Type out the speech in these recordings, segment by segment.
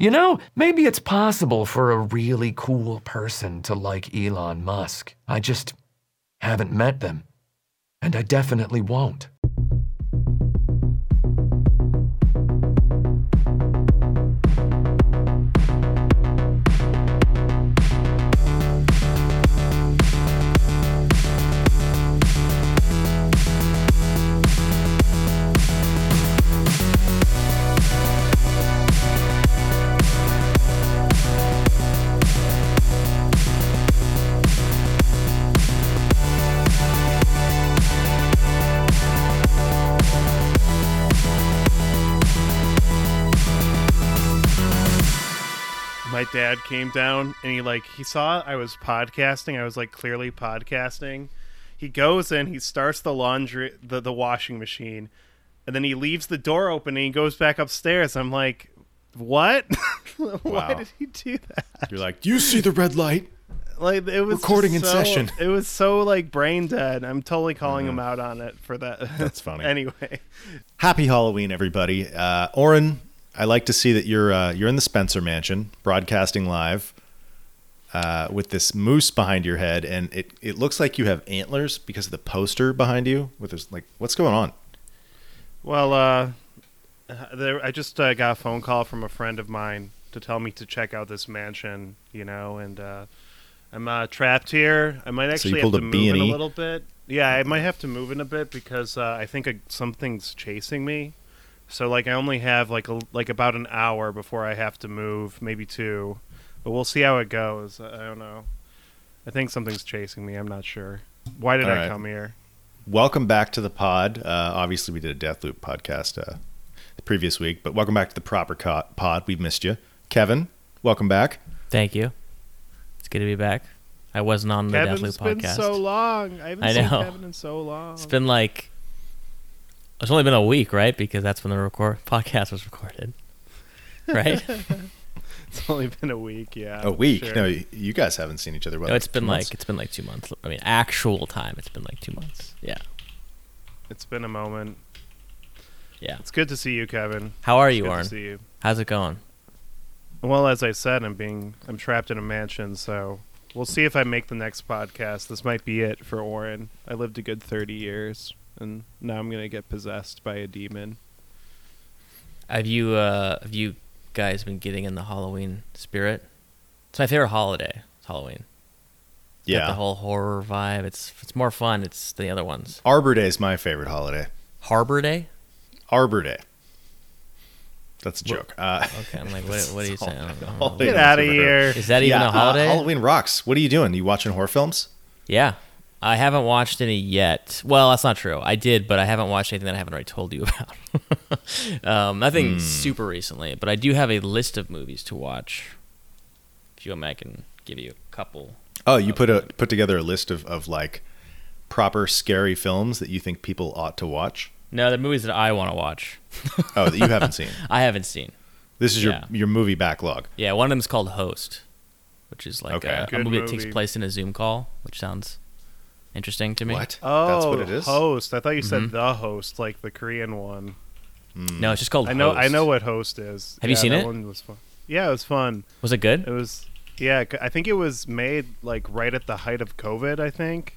You know, maybe it's possible for a really cool person to like Elon Musk. I just haven't met them. And I definitely won't. Dad came down and he like he saw I was podcasting. I was like clearly podcasting. He goes in, he starts the laundry the, the washing machine, and then he leaves the door open and he goes back upstairs. I'm like, What? Why Wow. did he do that? You're like, do you see the red light? Like it was Recording in so- session. It was so like brain dead. I'm totally calling him out on it for that. That's funny. anyway, Happy Halloween, everybody. Uh, Oren, I like to see that you're uh, you're in the Spencer Mansion, broadcasting live, uh, with this moose behind your head, and it, it looks like you have antlers because of the poster behind you. With this, like, what's going on? well, uh, there, I just uh, got a phone call from a friend of mine to tell me to check out this mansion. You know, and uh, I'm uh, trapped here. I might So actually have pulled to move in a B&E? little bit. Yeah, I might have to move in a bit because uh, I think uh something's chasing me. So like I only have like a, like about an hour before I have to move, maybe two. But we'll see how it goes. I I don't know. I think something's chasing me. I'm not sure. Why did All I right. come here? Welcome back to the pod. Uh, obviously, we did a Deathloop podcast uh, the previous week, but welcome back to the proper co- pod. We've missed you, Kevin. Welcome back. Thank you. It's good to be back. I wasn't on the Kevin's Deathloop been podcast. so long. I haven't I seen. Kevin in so long. it's been like it's only been a week, right? Because that's when the record podcast was recorded, right? It's only been a week. Yeah. A week. sure. No, you guys haven't seen each other. Well, no, it's two been months? like it's been like two months. I mean, actual time, it's been like two months. Yeah, It's been a moment. yeah. It's good to see you, Kevin. How are It's you, good to Warren? see you. How's it going? Well, as I said, I'm being I'm trapped in a mansion, so we'll see if I make the next podcast. This might be it for Oren. I lived a good 30 years, and now I'm gonna get possessed by a demon. Have you uh have you guys been getting in the Halloween spirit? It's my favorite holiday. It's Halloween. Got yeah. the whole horror vibe. It's it's more fun. It's the other ones. Arbor Day is my favorite holiday. Harbor Day. Arbor Day. That's a joke. Uh, Okay, I'm like, what, what are you saying? I don't know. Get out of here! Is that even yeah, a holiday? Uh, Halloween rocks. What are you doing? You watching horror films? Yeah. I haven't watched any yet. Well, that's not true. I did, but I haven't watched anything that I haven't already told you about. um, nothing Hmm. super recently, but I do have a list of movies to watch. If you want me, I can give you a couple. Oh, you put a put together a list of, of like proper scary films that you think people ought to watch. No, the movies that I want to watch. Oh, that you haven't seen. I haven't seen. This is your Yeah. your movie backlog. Yeah, one of them is called Host, which is like Okay. a, a Good movie, that takes place in a Zoom call, which sounds interesting to me. What? Oh, That's what it is. Host. I thought you said Mhm. the host, like the Korean one. No, it's just called I know. I know what host is. Have you seen that it? One was fun. Yeah, it was fun. Was it good? It was. Yeah, I think it was made like right at the height of COVID. I think.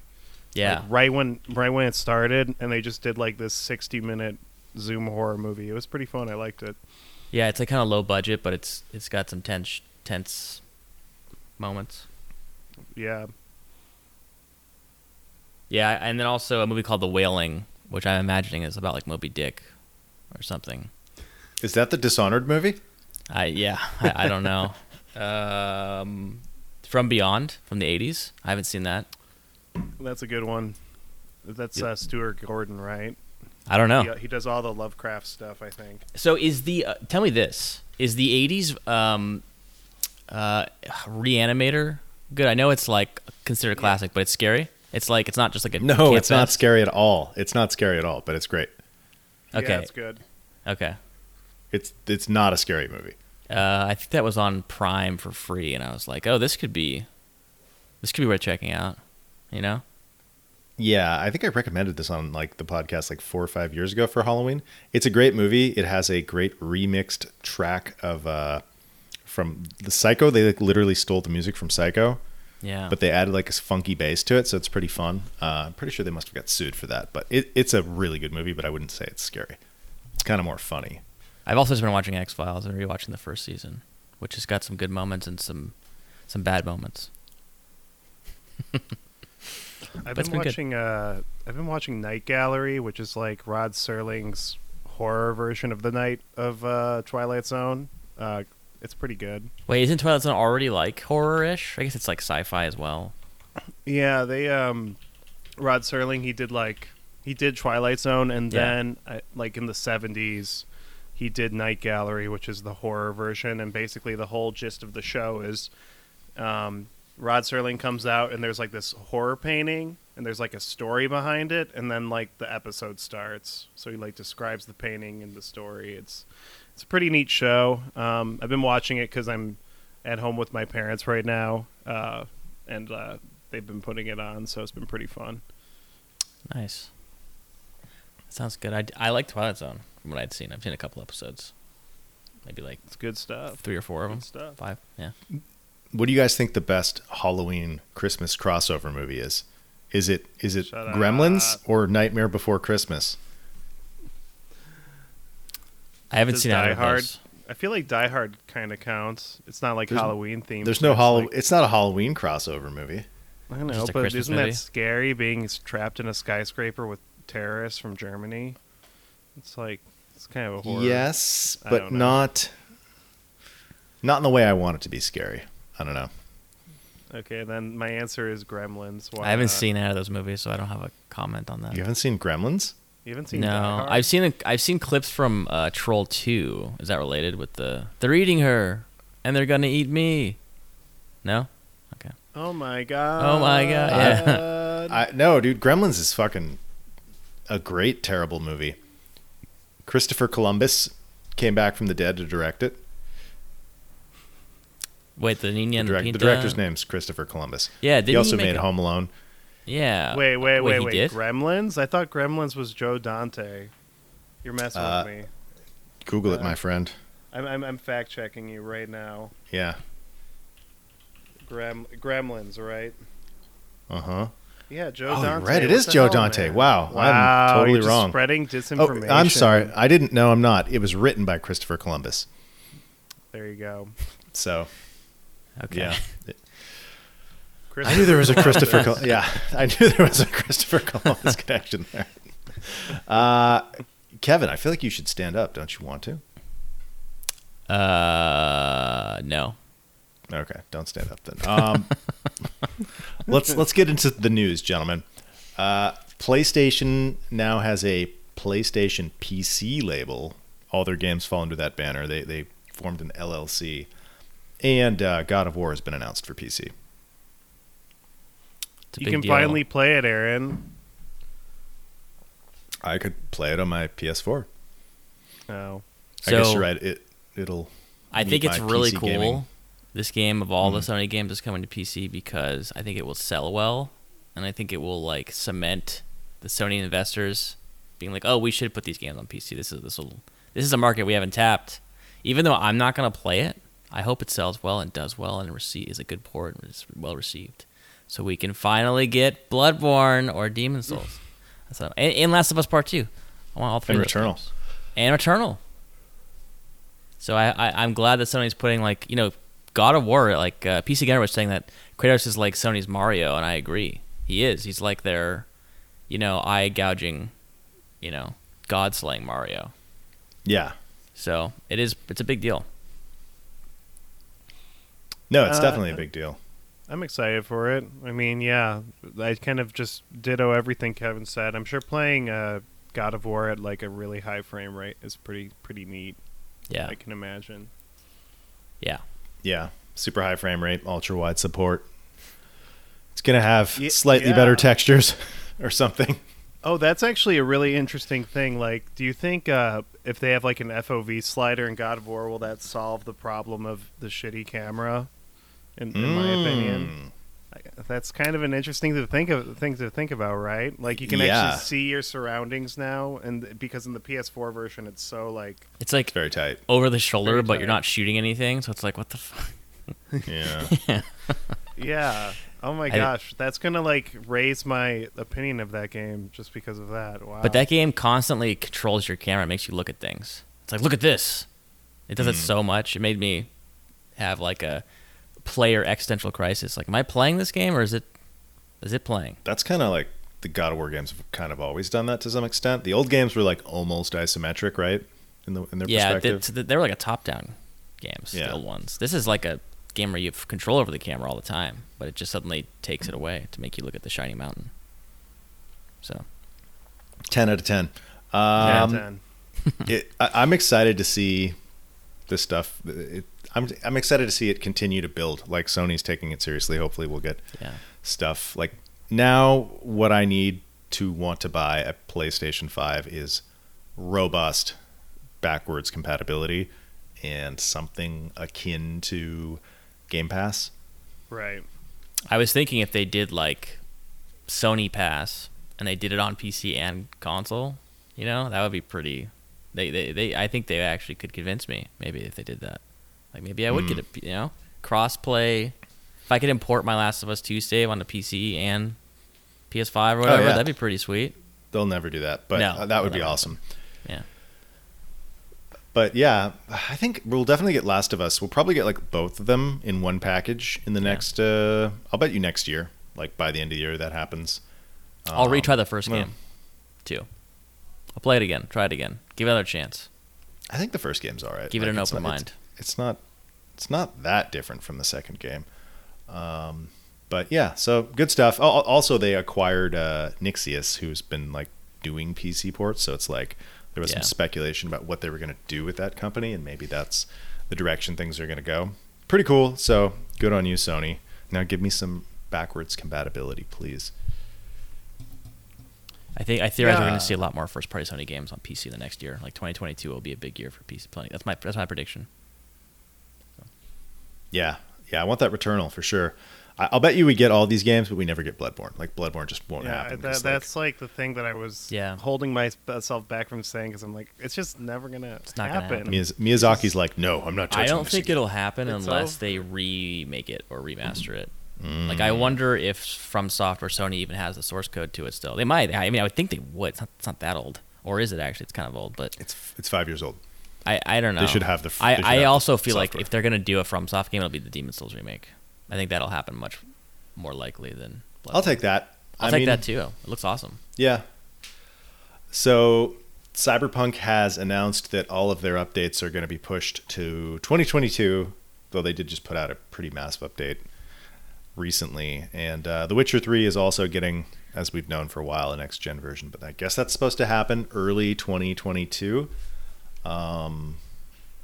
Yeah. Like, right when right when it started, and they just did like this sixty minute Zoom horror movie. It was pretty fun. I liked it. Yeah, it's like kind of low budget, but it's it's got some tense tense moments. Yeah. Yeah, and then also a movie called The Wailing, which I'm imagining is about like Moby Dick or something. Is that the Dishonored movie? I yeah, I, I don't know. Um, From Beyond from the '80s. I haven't seen that. That's a good one. That's uh, Stuart Gordon, right? I don't know. He, he does all the Lovecraft stuff, I think. So is the uh, tell me this is the '80s um, uh, Reanimator good? I know it's like considered a classic, but it's scary. It's like it's not just like a No, camp it's not scary at all. It's not scary at all, but it's great. Okay. Yeah, it's good. Okay. It's it's not a scary movie. Uh, I think that was on Prime for free, and I was like, oh, this could be, this could be worth checking out. You know? Yeah, I think I recommended this on like the podcast like four or five years ago for Halloween. It's a great movie. It has a great remixed track of uh, from the Psycho. They like literally stole the music from Psycho, Yeah. but they added like a funky bass to it, so it's pretty fun. Uh, I'm pretty sure they must have got sued for that, but it, it's a really good movie. But I wouldn't say it's scary. It's kind of more funny. I've also just been watching X Files and rewatching the first season, which has got some good moments and some some bad moments. I've been been watching. Uh, I've been watching Night Gallery, which is like Rod Serling's horror version of the night of uh, Twilight Zone. Uh, it's pretty good. Wait, isn't Twilight Zone already like horror-ish? I guess it's like sci-fi as well. Yeah, they um, Rod Serling he did like he did Twilight Zone, and Yeah. then uh, like in the seventies, he did Night Gallery, which is the horror version, and basically the whole gist of the show is, um, Rod Serling comes out and there's like this horror painting, and there's like a story behind it, and then like the episode starts. So he like describes the painting and the story. It's it's a pretty neat show. Um, I've been watching it because I'm at home with my parents right now, uh, and uh, they've been putting it on, so it's been pretty fun. Nice. Sounds good. I, I like Twilight Zone from what I'd seen. I've seen a couple episodes, maybe like It's good stuff. three or four of them. Good stuff. Five. Yeah. What do you guys think the best Halloween Christmas crossover movie is? Is it is it Shut Gremlins up. or Nightmare Before Christmas? I haven't Does seen Die either Hard- those. I feel like Die Hard kind of counts. It's not like There's- Halloween themed. There's no it's Hollow. like- it's not a Halloween crossover movie. I don't know, but Christmas isn't movie? that scary being trapped in a skyscraper with terrorists from Germany? It's like it's kind of a horror. Yes, but not not in the way I want it to be scary. I don't know. Okay, then my answer is Gremlins. Why I haven't not? seen any of those movies, so I don't have a comment on that. You haven't seen Gremlins? You haven't seen Gremlins? no, I've seen a, I've seen clips from uh, Troll Two. Is that related with the they're eating her and they're gonna eat me? No. Okay. Oh my god. Oh my God, yeah. I no, dude. Gremlins is fucking a great terrible movie. Christopher Columbus came back from the dead to direct it. Wait, the Nina The, direct- the Pinta? director's name's Christopher Columbus. Yeah, didn't he also make made a- Home Alone. Yeah. wait, wait, wait, he wait. Gremlins? I thought Gremlins was Joe Dante. You're messing Uh, with me. Google it, Uh, my friend. I'm, I'm, I'm fact checking you right now. Yeah. Grem, Gremlins, right? Uh huh. Yeah, Joe Oh, you're Dante. right. It What is the Joe hell, Dante. man? Wow, I'm Wow, totally you're just wrong. Spreading Oh. I'm sorry. I didn't know. I'm not. It was written by Christopher Columbus. There you go. So Okay. yeah. Chris I knew there was a Christopher. Col- yeah, I knew there was a Christopher Columbus connection there. Uh, Kevin, I feel like you should stand up. Don't you want to? Uh, no. Okay, don't stand up then. Um, let's let's get into the news, gentlemen. Uh, PlayStation now has a PlayStation PC label. All their games fall under that banner. They they formed an LLC, and uh, God of War has been announced for PC. You can deal. finally play it, Aaron. I could play it on my PS4. Oh, I guess So- you're right. It it'll. I think it's really PC cool. gaming. This game of all the Mhm. Sony games is coming to PC because I think it will sell well, and I think it will like cement the Sony investors being like, "Oh, we should put these games on PC. This is this will this is a market we haven't tapped." Even though I'm not gonna play it, I hope it sells well and does well and receive is a good port and is well received, so we can finally get Bloodborne or Demon Souls. So and, and Last of Us Part Two. I want all three. And Returnal. games. And Returnal. So I, I I'm glad that Sony's putting like you know God of War like uh, PC Gamer was saying that Kratos is like Sony's Mario and I agree he is he's like their you know eye gouging you know god slaying Mario Yeah. so it is it's a big deal No, it's Uh, definitely a big deal. I'm excited for it. I mean, yeah, I kind of just ditto everything Kevin said. I'm sure playing uh, God of War at like a really high frame rate is pretty pretty neat. yeah I can imagine. yeah Yeah. Super high frame rate, ultra wide support. It's gonna have Ye- slightly yeah. better textures or something. Oh, that's actually a really interesting thing. Like, do you think uh, if they have like an FOV slider in God of War, will that solve the problem of the shitty camera? In, in my opinion, Mm. That's kind of an interesting to think of thing to think about, right? Like you can Yeah. actually see your surroundings now, and because in the PS4 version, it's so like It's like very tight. over the shoulder, but you're not shooting anything. So it's like, what the fuck? Yeah. yeah. Oh my I- gosh, that's gonna like raise my opinion of that game just because of that. Wow. But that game constantly controls your camera, makes you look at things. It's like, look at this. It does it so much. It made me have like a player existential crisis. Like, am I playing this game or is it is it playing? That's kind of like the God of War games have kind of always done that to some extent. The old games were like almost isometric, right? In the in their Yeah, they, perspective. they were like a top down games, Yeah. the old ones. This is like a game where you have control over the camera all the time, but it just suddenly takes it away to make you look at the shiny mountain. So ten out of ten. Yeah, Um, 10. it, I, I'm excited to see this stuff. It, I'm I'm excited to see it continue to build. Like Sony's taking it seriously. Hopefully, we'll get yeah, stuff like now. What I need to want to buy a PlayStation Five is robust backwards compatibility and something akin to Game Pass. right. I was thinking if they did like Sony Pass and they did it on PC and console, you know, that would be pretty. They, they, they I think they actually could convince me maybe if they did that. Like maybe I would get Hmm. a you know cross play. If I could import my Last of Us 2 save onto PC and PS5 or whatever, Oh, yeah. that'd be pretty sweet. They'll never do that, but No, that would be awesome. Yeah. But yeah, I think we'll definitely get Last of Us. We'll probably get like both of them in one package in the Yeah. next. Uh, I'll bet you next year, like by the end of the year, that happens. I'll Um, retry the first well, game too. I'll play it again. Try it again. Give it another chance. I think the first game's all right. Give it an open not- mind. It's, it's not. It's not that different from the second game. Um, but yeah, so good stuff. Also, they acquired uh, Nixxes, who's been like doing PC ports. So it's like there was Yeah. some speculation about what they were going to do with that company, and maybe that's the direction things are going to go. Pretty cool. So good on you, Sony. Now give me some backwards compatibility, please. I think I theorize we're going to see a lot more first party Sony games on PC the next year. Like 2022 will be a big year for PC plenty. That's my that's my prediction. Yeah, yeah, I want that Returnal for sure. I- I'll bet you we get all these games, but we never get Bloodborne. Like Bloodborne just won't Yeah, happen. that, 'cause, like, that's like the thing that I was Yeah. holding myself back from saying because I'm like, it's just never gonna It's not gonna happen. happen. Miyaz- Miyazaki's like, no, I'm not touching I don't this think again." it'll happen It's unless so- they remake it or remaster it. Like Mm. I wonder if From Software Sony even has the source code to it still. They might. I mean, I would think they would. It's not, it's not that old, or is it actually? It's kind of old, but It's it's five years old. I, I don't know. They should have the f- I, should have I the also feel like if they're gonna do a From Soft game, it'll be the Demon Souls remake. I think that'll happen much more likely than. I'll take that. I'll I take mean, that too. It looks awesome. Yeah. So Cyberpunk has announced that all of their updates are going to be pushed to 2022, though they did just put out a pretty massive update recently. And uh, The Witcher 3 is also getting, as we've known for a while, a next gen version. But I guess that's supposed to happen early 2022. Um,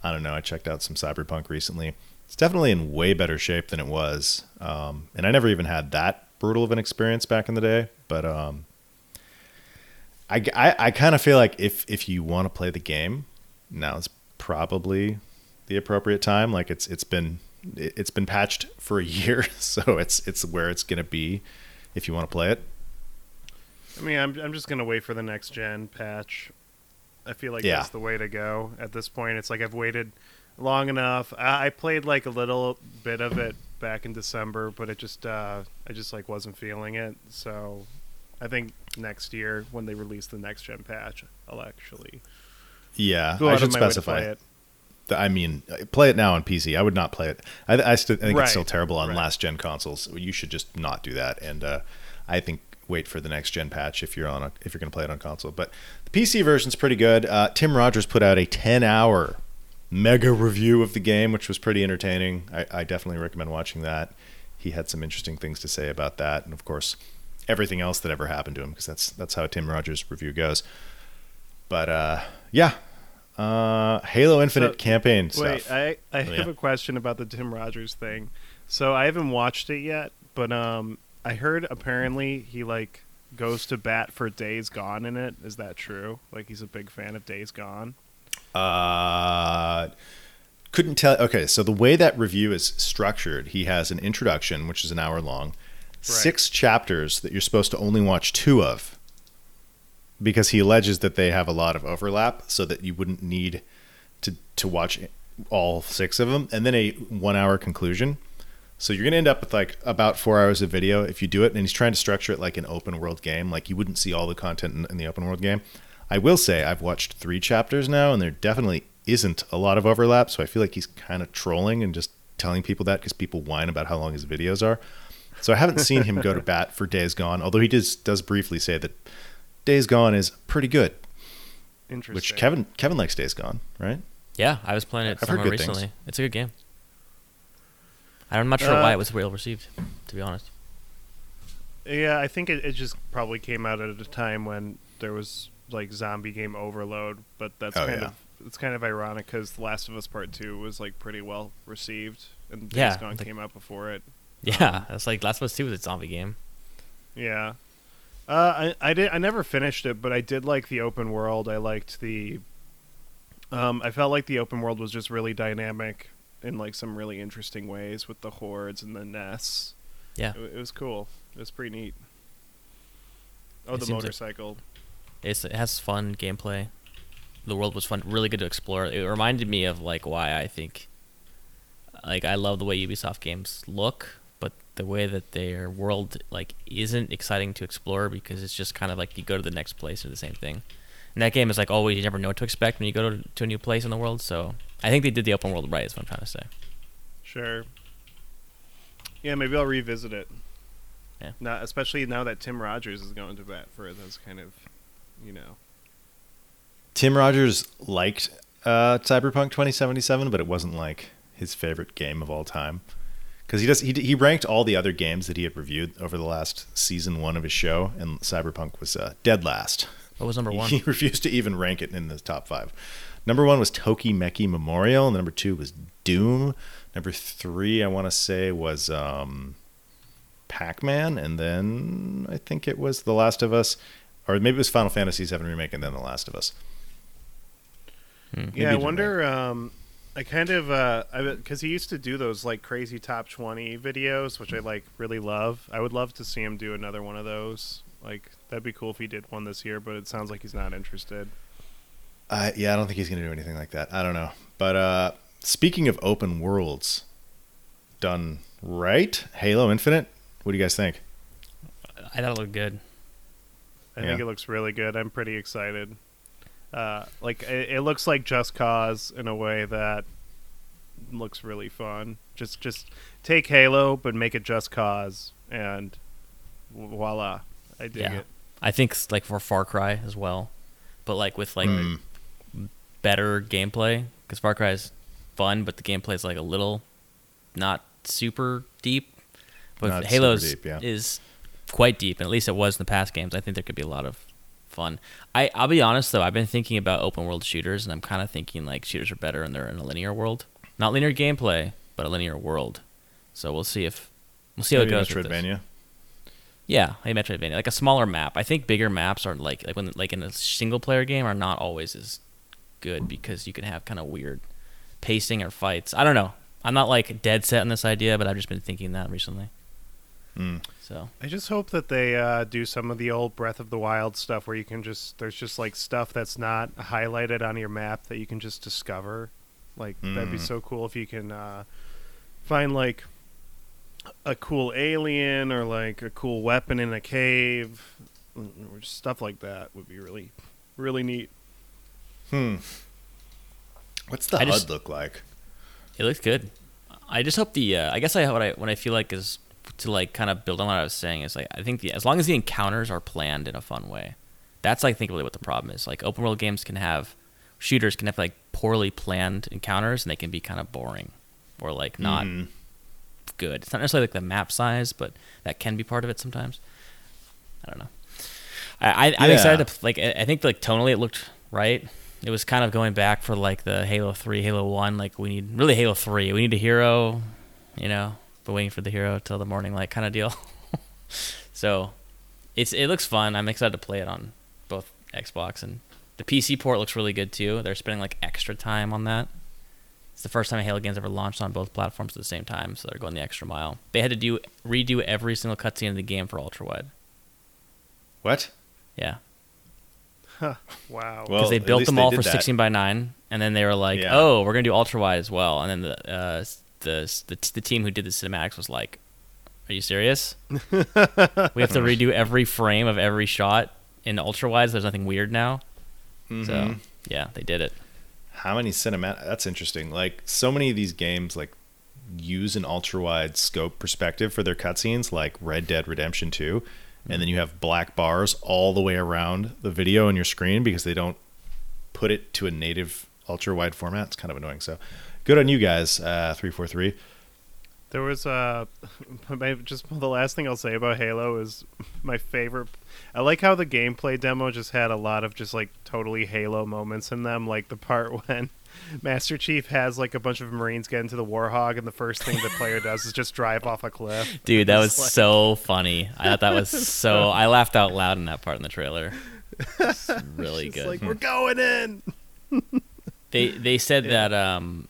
I don't know. I checked out some Cyberpunk recently. It's definitely in way better shape than it was. Um, and I never even had that brutal of an experience back in the day. But um, I, I, I kind of feel like if if you want to play the game, now is probably the appropriate time. Like it's it's been it- it's been patched for a year, so it's it's where it's gonna be if you want to play it. I mean, I'm I'm just gonna wait for the next gen patch. I feel like Yeah. that's the way to go at this point. It's like I've waited long enough. I, I played like a little bit of it back in December, but it just uh, I just like wasn't feeling it. So I think next year when they release the next gen patch, I'll actually Yeah, I should specify. it. I mean, play it now on PC. I would not play it. I, I still think Right, it's still terrible on right. last gen consoles. You should just not do that. And uh, I think wait for the next gen patch if you're on a, if you're going to play it on console. But the PC version's pretty good. Uh, Tim Rogers put out a 10 hour mega review of the game, which was pretty entertaining. I, I definitely recommend watching that. He had some interesting things to say about that, and of course, everything else that ever happened to him, because that's that's how Tim Rogers' review goes. But uh, yeah, uh, Halo Infinite So- campaign Wait, stuff. I, I Oh, have yeah. a question about the Tim Rogers thing. So I haven't watched it yet, but um, I heard apparently he like goes to bat for Days Gone in it. Is that true? Like he's a big fan of Days Gone. Uh, couldn't tell. Okay, so the way that review is structured, he has an introduction, which is an hour long. six chapters that you're supposed to only watch two of because he alleges that they have a lot of overlap so that you wouldn't need to to watch all six of them and then a 1 hour conclusion. So you're going to end up with like about 4 hours of video if you do it and he's trying to structure it like an open world game like you wouldn't see all the content in, in the open world game. I will say I've watched 3 chapters now and there definitely isn't a lot of overlap so I feel like he's kind of trolling and just telling people that cuz people whine about how long his videos are. So I haven't seen him go to bat for Days Gone, although he does does briefly say that Days Gone is pretty good. Interesting. Which Kevin Kevin likes Days Gone, right? Yeah, I was playing it I've heard somewhere good things. recently. It's a good game. I'm not sure Uh, why it was well received, to be honest. Yeah, I think it, it just probably came out at a time when there was like zombie game overload, but that's Oh, kind yeah. of it's kind of ironic because The Last of Us Part Two was like pretty well received, and Days Yeah, Gone the- came out before it. Yeah, it's like Last of Us 2 was a zombie game. Yeah. Uh, I I did I never finished it, but I did like the open world. I liked the. Um, I felt like the open world was just really dynamic in like some really interesting ways with the hordes and the nests. Yeah. It, it was cool. It was pretty neat. Oh, It the like- motorcycle. It's, it has fun gameplay. The world was fun, really good to explore. It reminded me of like why I think, like I love the way Ubisoft games look, but the way that their world like isn't exciting to explore because it's just kind of like you go to the next place or the same thing. And that game is like always you never know what to expect when you go to, to a new place in the world. So I think they did the open world right. Is what I'm trying to say. Sure. Yeah, maybe I'll revisit it. Yeah. Not especially now that Tim Rogers is going to bat for those kind of, you know. Tim Rogers liked uh, Cyberpunk 2077, but it wasn't like his favorite game of all time. Because he does he he ranked all the other games that he had reviewed over the last season one of his show, and Cyberpunk was uh, dead last. What was number one? He refused to even rank it in the top five. Number one was Tokimeki Memorial, and number two was Doom. Number three, I want to say, was um, Pac Man, and then I think it was The Last of Us, or maybe it was Final Fantasy VII Remake, and then The Last of Us. Hmm. Yeah, I wonder. Um, I kind of uh, because he used to do those like crazy top twenty videos, which I like really love. I would love to see him do another one of those. Like that'd be cool if he did one this year, but it sounds like he's not interested. Uh, yeah, I don't think he's going to do anything like that. I don't know. But uh, speaking of open worlds, done right, Halo Infinite. What do you guys think? I thought it looked good. I think it looks really good. I'm pretty excited. Uh, like it, it looks like Just Cause in a way that looks really fun. Just just take Halo, but make it Just Cause, and voila! I dig Yeah. it. I think s- like for Far Cry as well, but like with like Hmm. Better gameplay because Far Cry is fun, but the gameplay is like a little not super deep. But Not Halo's deep, yeah. is quite deep, and at least it was in the past games. I think there could be a lot of fun. I I'll be honest though, I've been thinking about open world shooters, and I'm kind of thinking like shooters are better when they're in a linear world, not linear gameplay, but a linear world. So we'll see if we'll see how Maybe it goes. Metroidvania. Yeah, like Metroidvania, like a smaller map. I think bigger maps are like like when like in a single player game are not always as good because you can have kind of weird pacing or fights. I don't know. I'm not like dead set on this idea, but I've just been thinking that recently. Mm. So I just hope that they uh, do some of the old Breath of the Wild stuff where you can just there's just like stuff that's not highlighted on your map that you can just discover. Like that'd be Mm. so cool if you can uh, find like a cool alien or like a cool weapon in a cave stuff like that would be really really neat. Hmm. What's the I HUD just- look like? it looks good. I just hope the. Uh, I guess I what I what I feel like is to like kind of build on what I was saying is like I think the as long as the encounters are planned in a fun way, that's I think really what the problem is. Like open world games can have shooters can have like poorly planned encounters and they can be kind of boring or like not Mhm. good. It's not necessarily like the map size, but that can be part of it sometimes. I don't know. I, I I'm Yeah. excited to like. I think like tonally it looked right. It was kind of going back for like the Halo Three, Halo One. Like we need really Halo Three. We need a hero, you know. But waiting for the hero till the morning light kind of deal. so, it's it looks fun. I'm excited to play it on both Xbox and the PC port looks really good too. They're spending like extra time on that. It's the first time a Halo game's ever launched on both platforms at the same time, so they're going the extra mile. They had to do redo every single cutscene in the game for ultra wide. What? Yeah, Wow. Well, because they built them all for that. 16 by 9, and then they were like, Yeah. "Oh, we're gonna do ultra wide as well." And then the uh, the, the the team who did the cinematics was like, "Are you serious? we have to redo every frame of every shot in ultra wide. So there's nothing weird now." So Mhm. yeah, they did it. How many cinematic? That's interesting. Like so many of these games, like use an ultra wide scope perspective for their cutscenes, like Red Dead Redemption Two, and then you have black bars all the way around the video on your screen because they don't put it to a native ultra wide format. It's kind of annoying. So, good on you guys. Uh, Three four three. There was uh, just the last thing I'll say about Halo is my favorite. I like how the gameplay demo just had a lot of just like totally Halo moments in them, like the part when Master Chief has like a bunch of Marines get into the Warthog, and the first thing the player does is just drive off a cliff. Dude, that was like- so funny. I thought that was so. I laughed out loud in that part in the trailer. It's really It's good. like we're going in. They they said that um,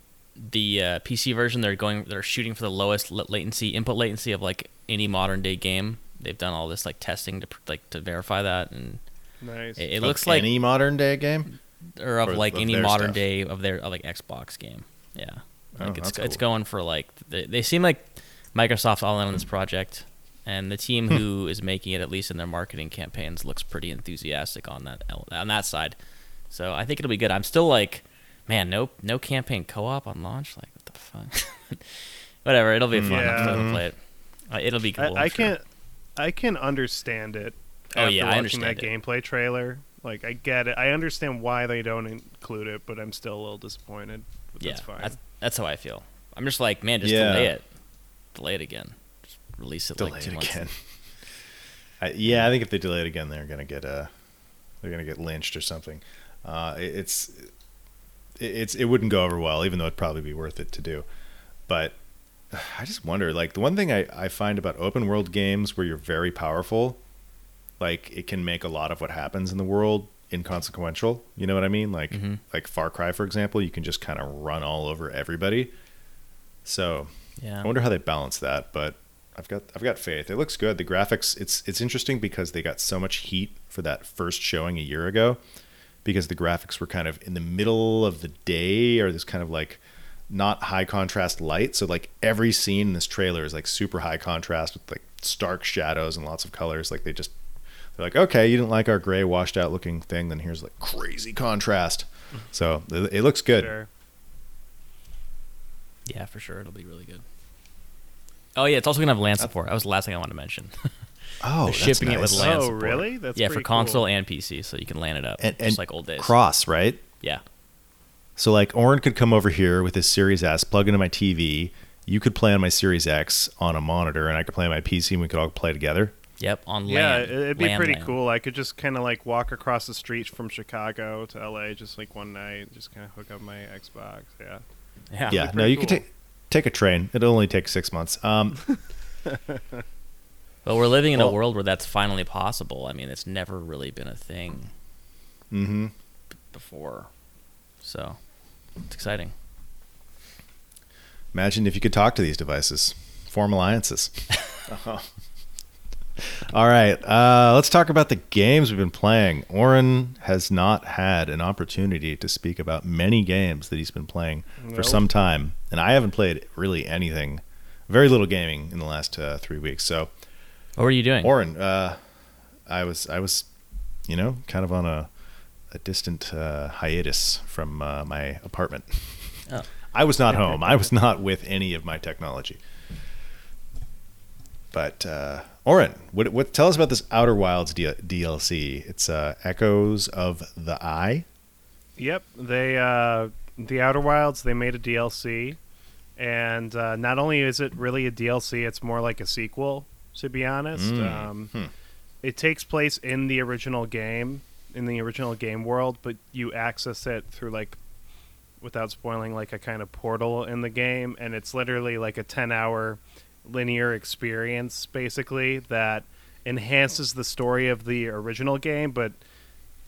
the uh, PC version they're going they're shooting for the lowest latency input latency of like any modern day game. They've done all this like testing to like to verify that, and Nice. it, it looks like any modern day game. Or of or like of any modern stuff? day of their of like Xbox game. Yeah, Oh, like it's that's it's going for like they, they seem like Microsoft's all in on this project, and the team Hmm. who is making it at least in their marketing campaigns looks pretty enthusiastic on that on that side. So I think it'll be good. I'm still like, man, no no campaign co-op on launch. Like what the fuck? Whatever, it'll be fun. I'm Yeah. gonna play it. Uh, it'll be cool. I, I I'm sure. can't. I can understand it. Oh, after yeah, I watching understand that it. gameplay trailer. Like I get it. I understand why they don't include it, but I'm still a little disappointed. But Yeah, that's fine. that's that's how I feel. I'm just like, man, just Yeah. delay it, delay it again, just release it Delay like two it months. again. I, yeah, I think if they delay it again, they're gonna get uh, they're gonna get lynched or something. Uh, it, it's it, it's it wouldn't go over well, even though it'd probably be worth it to do. But I just wonder, like the one thing I, I find about open world games where you're very powerful, like it can make a lot of what happens in the world inconsequential. You know what I mean? Like Mhm. like Far Cry, for example, you can just kind of run all over everybody. So Yeah. I wonder how they balance that, but I've got I've got faith. It looks good. The graphics it's it's interesting because they got so much heat for that first showing a year ago because the graphics were kind of in the middle of the day or this kind of like not high contrast light. So like every scene in this trailer is like super high contrast with like stark shadows and lots of colors. Like they just they're like, okay, you didn't like our gray washed out looking thing, then here's like crazy contrast. Mm-hmm. So it, it looks good. Sure. Yeah, for sure, it'll be really good. Oh yeah, it's also gonna have LAN support. That was the last thing I wanted to mention. Oh, They're that's shipping it with nice. LAN oh, support. really? That's yeah, for console cool. and PC, so you can LAN it up, and, just and like old days. cross, right? Yeah, So like Oren could come over here with his Series S, plug into my TV. You could play on my Series X on a monitor, and I could play on my PC, and we could all play together. Yep, on land. Yeah, it- it'd be LAN, pretty LAN. cool. I could just kind of like walk across the street from Chicago to LA just like one night, just kind of hook up my Xbox. Yeah. Yeah, yeah, no, pretty you could cool. take take a train. It'll only take six months. Um, But we're living in a world where that's finally possible. I mean, it's never really been a thing hmm before, so it's exciting. Imagine if you could talk to these devices, form alliances. All right, uh, let's talk about the games we've been playing. Oren has not had an opportunity to speak about many games that he's been playing for some time, and I haven't played really anything, very little gaming in the last uh, three weeks. So, What were you doing? Oren, uh, I was, I was, you know, kind of on a, a distant uh, hiatus from uh, my apartment. Oh. I was not home. I was not with any of my technology. But uh, Oren, what, what? Tell us about this Outer Wilds D- DLC. It's uh, Echoes of the Eye. Yep. They uh, the Outer Wilds. They made a DLC, and uh, not only is it really a DLC, it's more like a sequel. To be honest, Mm. um, Hmm. it takes place in the original game, in the original game world, but you access it through like, without spoiling, like a kind of portal in the game, and it's literally like a ten-hour linear experience, basically that enhances the story of the original game, but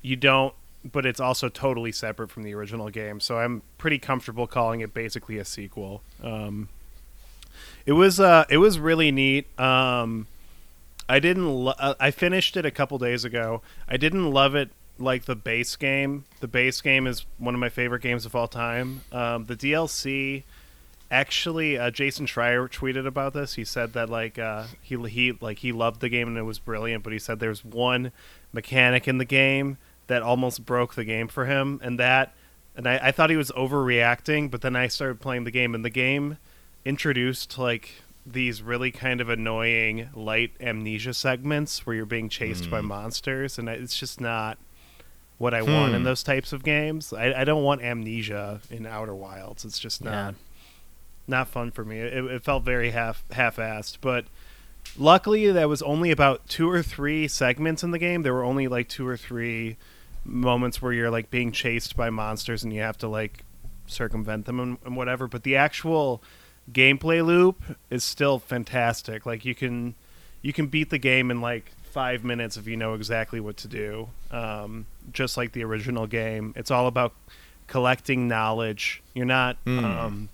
you don't but it's also totally separate from the original game. So I'm pretty comfortable calling it basically a sequel. Um, it was uh, it was really neat. Um, I didn't. Lo- uh, I finished it a couple days ago. I didn't love it like the base game. The base game is one of my favorite games of all time. Um, the DLC, actually, uh, Jason Schreier tweeted about this. He said that like uh, he he like he loved the game and it was brilliant, but he said there's one mechanic in the game that almost broke the game for him, and that. And I, I thought he was overreacting, but then I started playing the game, and the game introduced like these really kind of annoying light amnesia segments where you're being chased by monsters, and it's just not what I want in Hmm. those types of games. I, I don't want amnesia in Outer Wilds. It's just Yeah. Not fun for me. It, it felt very half half-assed, but luckily that was only about two or three segments in the game. There were only like two or three moments where you're like being chased by monsters and you have to like circumvent them and, and whatever. But the actual gameplay loop is still fantastic. Like you can you can beat the game in like five minutes if you know exactly what to do. Um, just like the original game, it's all about collecting knowledge. You're not. Um,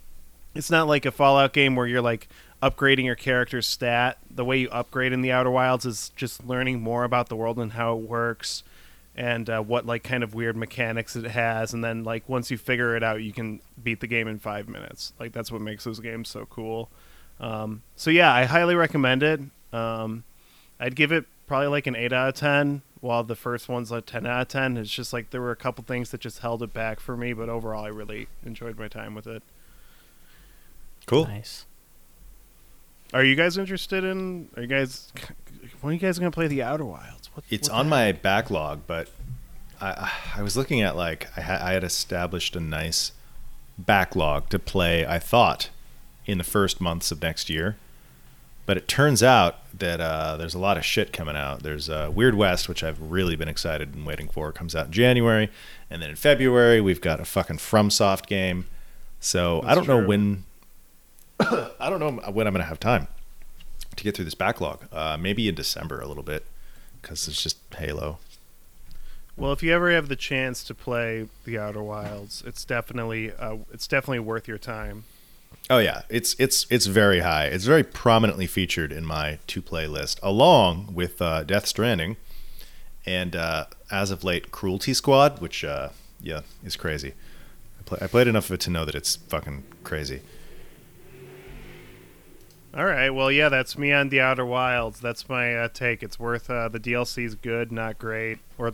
it's not like a Fallout game where you're like upgrading your character's stat. The way you upgrade in the Outer Wilds is just learning more about the world and how it works, and uh, what like kind of weird mechanics it has. And then like once you figure it out, you can beat the game in five minutes. Like that's what makes those games so cool. Um, so yeah, I highly recommend it. Um, I'd give it probably like an eight out of ten, while the first one's a ten out of ten. It's just like there were a couple things that just held it back for me, but overall, I really enjoyed my time with it. Cool. Nice. Are you guys interested in? Are you guys? When are you guys gonna play the Outer Wilds? What, It's what on the my heck? backlog, but I I was looking at like I, ha- I had established a nice backlog to play. I thought in the first months of next year, but it turns out that uh, there's a lot of shit coming out. There's uh, Weird West, which I've really been excited and waiting for. It comes out in January, and then in February we've got a fucking FromSoft game. So I don't know when. I don't know when I'm going to have time to get through this backlog. Uh, maybe in December a little bit because it's just Halo. Well, if you ever have the chance to play the Outer Wilds, it's definitely uh, it's definitely worth your time. Oh yeah, it's it's it's very high. It's very prominently featured in my to play list, along with uh, Death Stranding, and uh, as of late, Cruelty Squad, which uh, yeah is crazy. I, play, I played enough of it to know that it's fucking crazy. All right. Well, yeah, that's me on the Outer Wilds. That's my uh, take. It's worth uh, the DLC's good, not great. Or,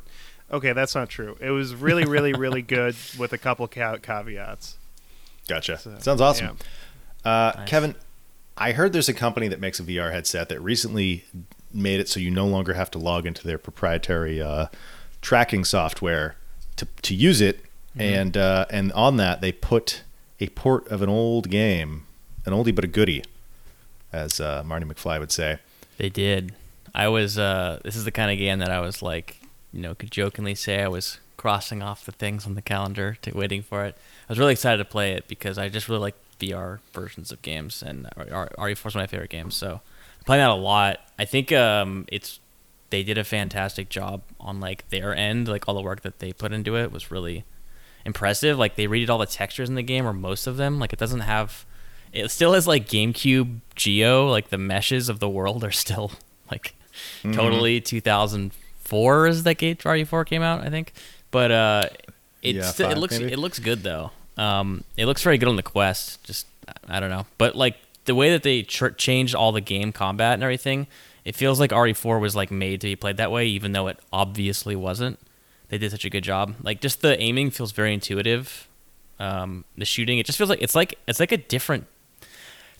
okay, that's not true. It was really, really, really good with a couple ca- caveats. Gotcha. So, Sounds awesome. Uh, Nice. Kevin, I heard there's a company that makes a VR headset that recently made it so you no longer have to log into their proprietary uh, tracking software to to use it, and uh, and on that they put a port of an old game, an oldie but a goodie, as uh, Marty McFly would say. They did. I was. Uh, this is the kind of game that I was like, you know, could jokingly say I was crossing off the things on the calendar to waiting for it. I was really excited to play it because I just really like VR versions of games, and R- RE4 is my favorite games. So I'm playing that a lot. I think um, it's they did a fantastic job on like their end. Like all the work that they put into it was really impressive. Like they redid all the textures in the game, or most of them. Like it doesn't have. It still has like GameCube Geo. Like the meshes of the world are still like totally 2004 is that Gate RE4 came out, I think. But uh, it Yeah, still, it looks maybe? it looks good though. Um, it looks very good on the Quest. Just I don't know, but like the way that they ch- changed all the game combat and everything, it feels like RE4 was like made to be played that way, even though it obviously wasn't. They did such a good job. Like just the aiming feels very intuitive. Um, the shooting, it just feels like it's like it's like a different.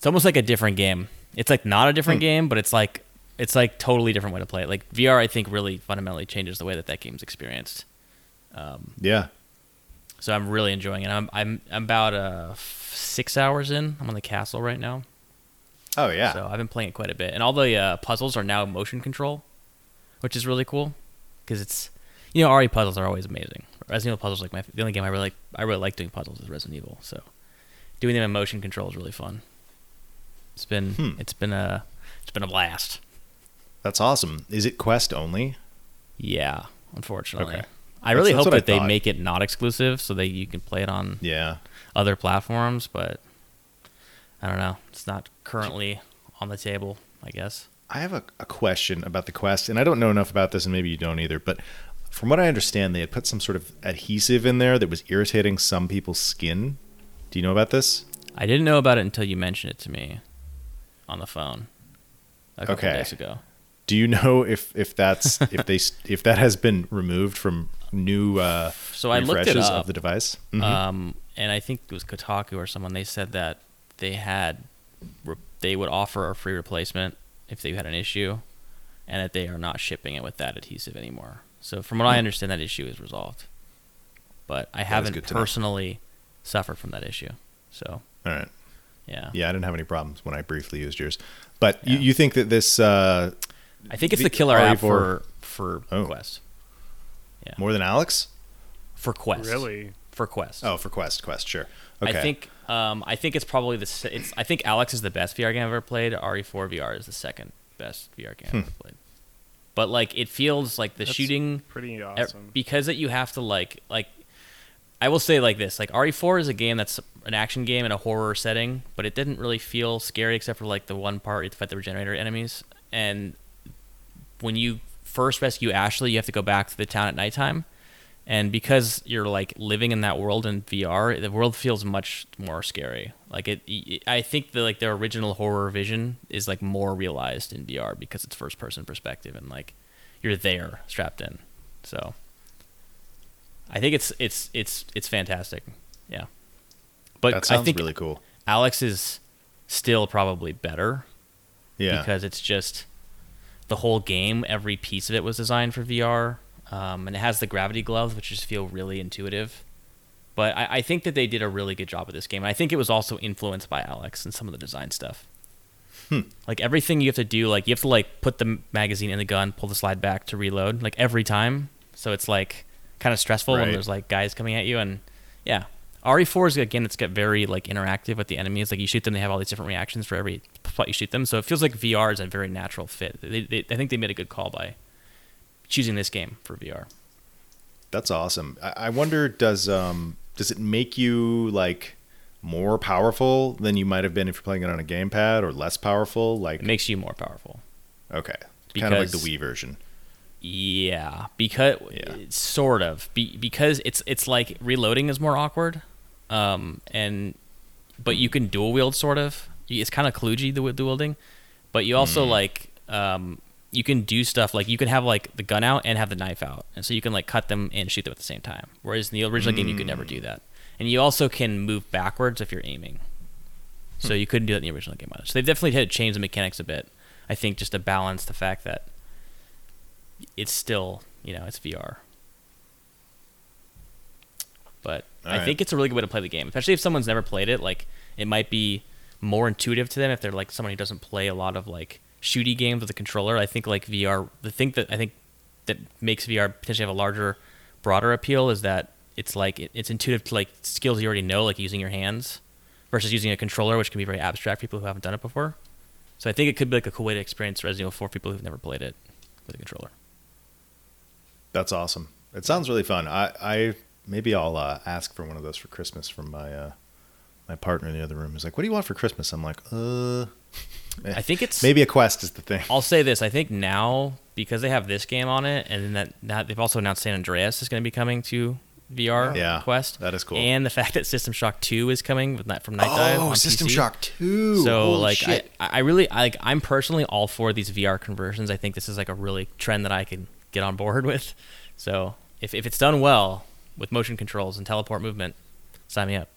It's almost like a different game. It's like not a different game, but it's like it's like totally different way to play it. Like VR, I think really fundamentally changes the way that that game's experienced. Yeah. So I'm really enjoying it. I'm I'm, I'm about uh, six hours in. I'm on the castle right now. Oh yeah. So I've been playing it quite a bit, and all the uh, puzzles are now motion control, which is really cool because it's you know RE puzzles are always amazing. Resident Evil puzzles like my the only game I really like. I really like doing puzzles is Resident Evil. So doing them in motion control is really fun. It's been Hmm. it's been a it's been a blast. That's awesome. Is it Quest only? Yeah, unfortunately. Okay. I really That's- that's hope what I that they make it not exclusive so that you can play it on Yeah. other platforms, but I don't know. It's not currently on the table, I guess. I have a, a question about the Quest, and I don't know enough about this, and maybe you don't either. But from what I understand, they had put some sort of adhesive in there that was irritating some people's skin. Do you know about this? I didn't know about it until you mentioned it to me on the phone a couple Okay. days ago. Do you know if if that's if they if that has been removed from new uh, So I looked it up. of the device? Mhm. Um, and I think it was Kotaku or someone. They said that they had re- they would offer a free replacement if they had an issue, and that they are not shipping it with that adhesive anymore. So from what I Hmm. understand, that issue is resolved. But I haven't know. personally suffered from that issue. So All right. Yeah, Yeah, I didn't have any problems when I briefly used yours. But you, Yeah. you think that this uh, I think it's The the killer app RE4 for for Oh. Quest. Yeah, more than Alyx? for Quest. Really? For Quest. Oh, for Quest, Quest, sure. Okay. I think um, I think it's probably the s- it's I think Alyx is the best VR game I've ever played. RE4 VR is the second best VR game I've ever played. But like it feels like the That's shooting Pretty awesome. because that you have to like like I will say like this like RE4 is a game that's an action game in a horror setting, but it didn't really feel scary except for like the one part you fight the regenerator enemies and when you first rescue Ashley, you have to go back to the town at nighttime. And because you're like living in that world in VR, the world feels much more scary. Like it, it I think the like their original horror vision is like more realized in VR because it's first person perspective and like you're there strapped in. So I think it's it's it's it's fantastic. Yeah. But that sounds I think really cool. Alyx is still probably better Yeah. because it's just the whole game. Every piece of it was designed for VR, um, and it has the gravity gloves, which just feel really intuitive. But I, I think that they did a really good job with this game. And I think it was also influenced by Alyx and some of the design stuff. Hmm. Like everything you have to do, like you have to like put the magazine in the gun, pull the slide back to reload, like every time. So it's like kind of stressful when there's like guys coming at you, and yeah, RE4 is a game that's got very like interactive with the enemies. Like you shoot them, they have all these different reactions for every spot you shoot them. So it feels like VR is a very natural fit. They, they, I think they made a good call by choosing this game for VR. That's awesome. I, I wonder does um does it make you like more powerful than you might have been if you're playing it on a gamepad or less powerful? Like It makes you more powerful. okay, kind of like the Wii version. Yeah, because Yeah. it's sort of be, because it's it's like reloading is more awkward, um, and but you can dual wield sort of. It's kind of kludgy the dual wielding, but you also like um, you can do stuff like you can have like the gun out and have the knife out, and so you can like cut them and shoot them at the same time. Whereas in the original game you could never do that, and you also can move backwards if you're aiming. So you couldn't do that in the original game either. So they've definitely had to change the mechanics a bit. I think just to balance the fact that it's still you know it's VR. But I Alright. think it's a really good way to play the game, especially if someone's never played it. Like it might be more intuitive to them if they're like someone who doesn't play a lot of like shooty games with a controller. I think like VR, the thing that I think that makes VR potentially have a larger, broader appeal is that it's like it, it's intuitive to like skills you already know, like using your hands, versus using a controller, which can be very abstract for people who haven't done it before. So I think it could be like a cool way to experience Resident Evil 4 for people who've never played it with a controller. That's awesome. It sounds really fun. I, I maybe I'll uh, ask for one of those for Christmas from my uh, my partner in the other room. He's like, "What do you want for Christmas?" I'm like, "Uh, I think it's maybe a Quest is the thing." I'll say this: I think now because they have this game on it, and then that, that they've also announced San Andreas is going to be coming to VR Yeah, Quest. that is cool. And the fact that System Shock Two is coming with that from Nightdive. Oh, on System PC. Shock Two. So Holy like shit. I, I really I, like I'm personally all for these VR conversions. I think this is like a really trend that I can get on board with. So if if it's done well with motion controls and teleport movement, sign me up.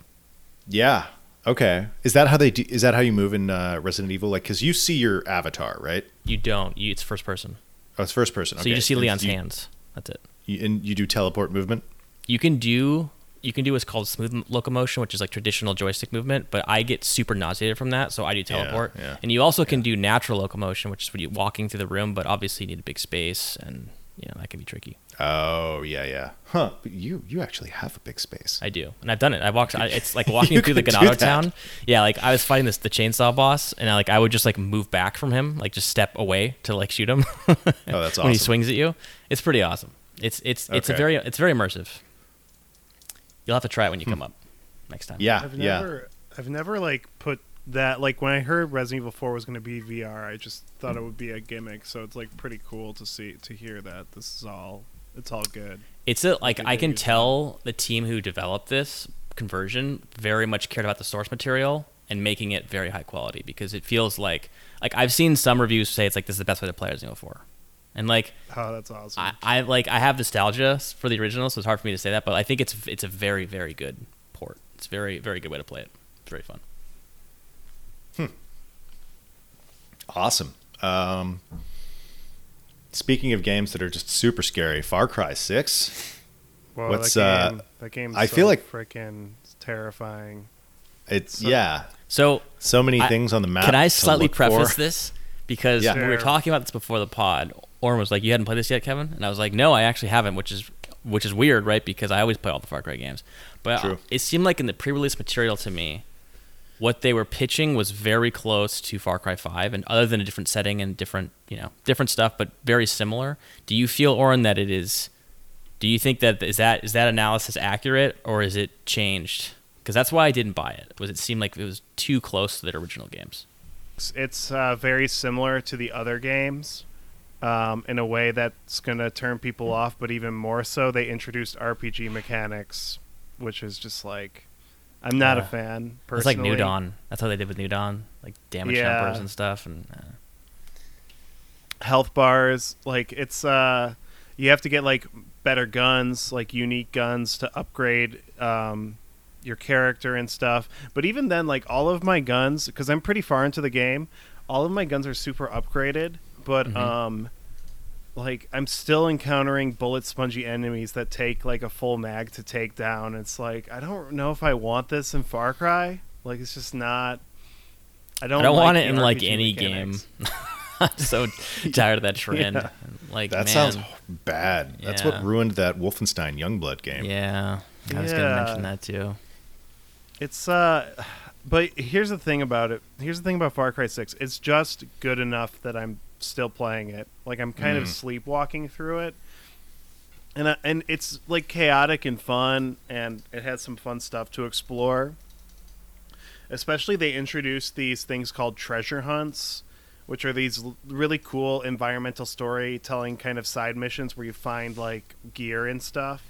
yeah. Okay. Is that how they do? Is that how you move in uh, Resident Evil? Like, because you see your avatar, right? You don't. You, it's first person, Oh, it's first person. so you just see Leon's you, hands. That's it. You, and you do teleport movement. you can do you can do what's called smooth locomotion, which is like traditional joystick movement, but I get super nauseated from that, so I do teleport. yeah. And you also can do natural locomotion, which is when you're walking through the room, but obviously you need a big space, and you know that can be tricky. Oh yeah, yeah. Huh. But you you actually have a big space. I do, and I've done it. I walked. I, it's like walking through the could Ganado town. Yeah, like I was fighting this the chainsaw boss, and I, like I would just like move back from him, like just step away to like shoot him Oh, that's awesome. when he swings at you. It's pretty awesome. It's it's it's a very it's very immersive. You'll have to try it when you hmm. come up next time. Yeah, I've yeah. I've never like put that like when I heard Resident Evil 4 was going to be VR, I just thought it would be a gimmick. So it's like pretty cool to see to hear that this is all it's all good. It's a like I can tell the team who developed this conversion very much cared about the source material and making it very high quality because it feels like like I've seen some reviews say it's like this is the best way to play Resident Evil 4. And like Oh, that's awesome. I, I like I have nostalgia for the original, so it's hard for me to say that, but I think it's it's a very very good port. It's a very very good way to play it. It's very fun. Awesome. Um, speaking of games that are just super scary, Far Cry Six. Whoa, what's, that uh, game, that game's I so feel like- freaking terrifying. It's So- yeah, So so many I- things on the map. Can I slightly preface for. this? Because Yeah. when we were talking about this before the pod, Oren was like, "You hadn't played this yet, Kevin," and I was like, "No, I actually haven't," which is which is weird, right? Because I always play all the Far Cry games, but True. it seemed like in the pre-release material to me, what they were pitching was very close to Far Cry Five, and other than a different setting and different, you know, different stuff, but very similar. Do you feel, Oren, that it is? Do you think that is that is that analysis accurate, or is it changed? Because that's why I didn't buy it. Was it seemed like it was too close to their original games? It's, it's uh, very similar to the other games um, in a way that's going to turn people off, but even more so, they introduced RPG mechanics, which is just like. I'm not a Yeah. fan, It's like New Dawn. That's how they did with New Dawn, like damage Yeah. numbers and stuff. And uh, health bars like it's uh you have to get like better guns like unique guns to upgrade um your character and stuff but even then like all of my guns because i'm pretty far into the game all of my guns are super upgraded but Mhm. um like i'm still encountering bullet spongy enemies that take like a full mag to take down it's like i don't know if i want this in far cry like it's just not i don't, I don't like want it in like any mechanics. game. I'm so tired of that trend. Yeah. Like That man, sounds bad. That's what ruined that Wolfenstein Youngblood game. Yeah, I was gonna mention that too. It's uh but here's the thing about it. Here's the thing about Far Cry 6. It's just good enough that I'm still playing it. Like I'm kind of Mm. sleepwalking through it. And I, and it's like chaotic and fun and it has some fun stuff to explore. Especially they introduced these things called treasure hunts, which are these l- really cool environmental storytelling kind of side missions where you find like gear and stuff.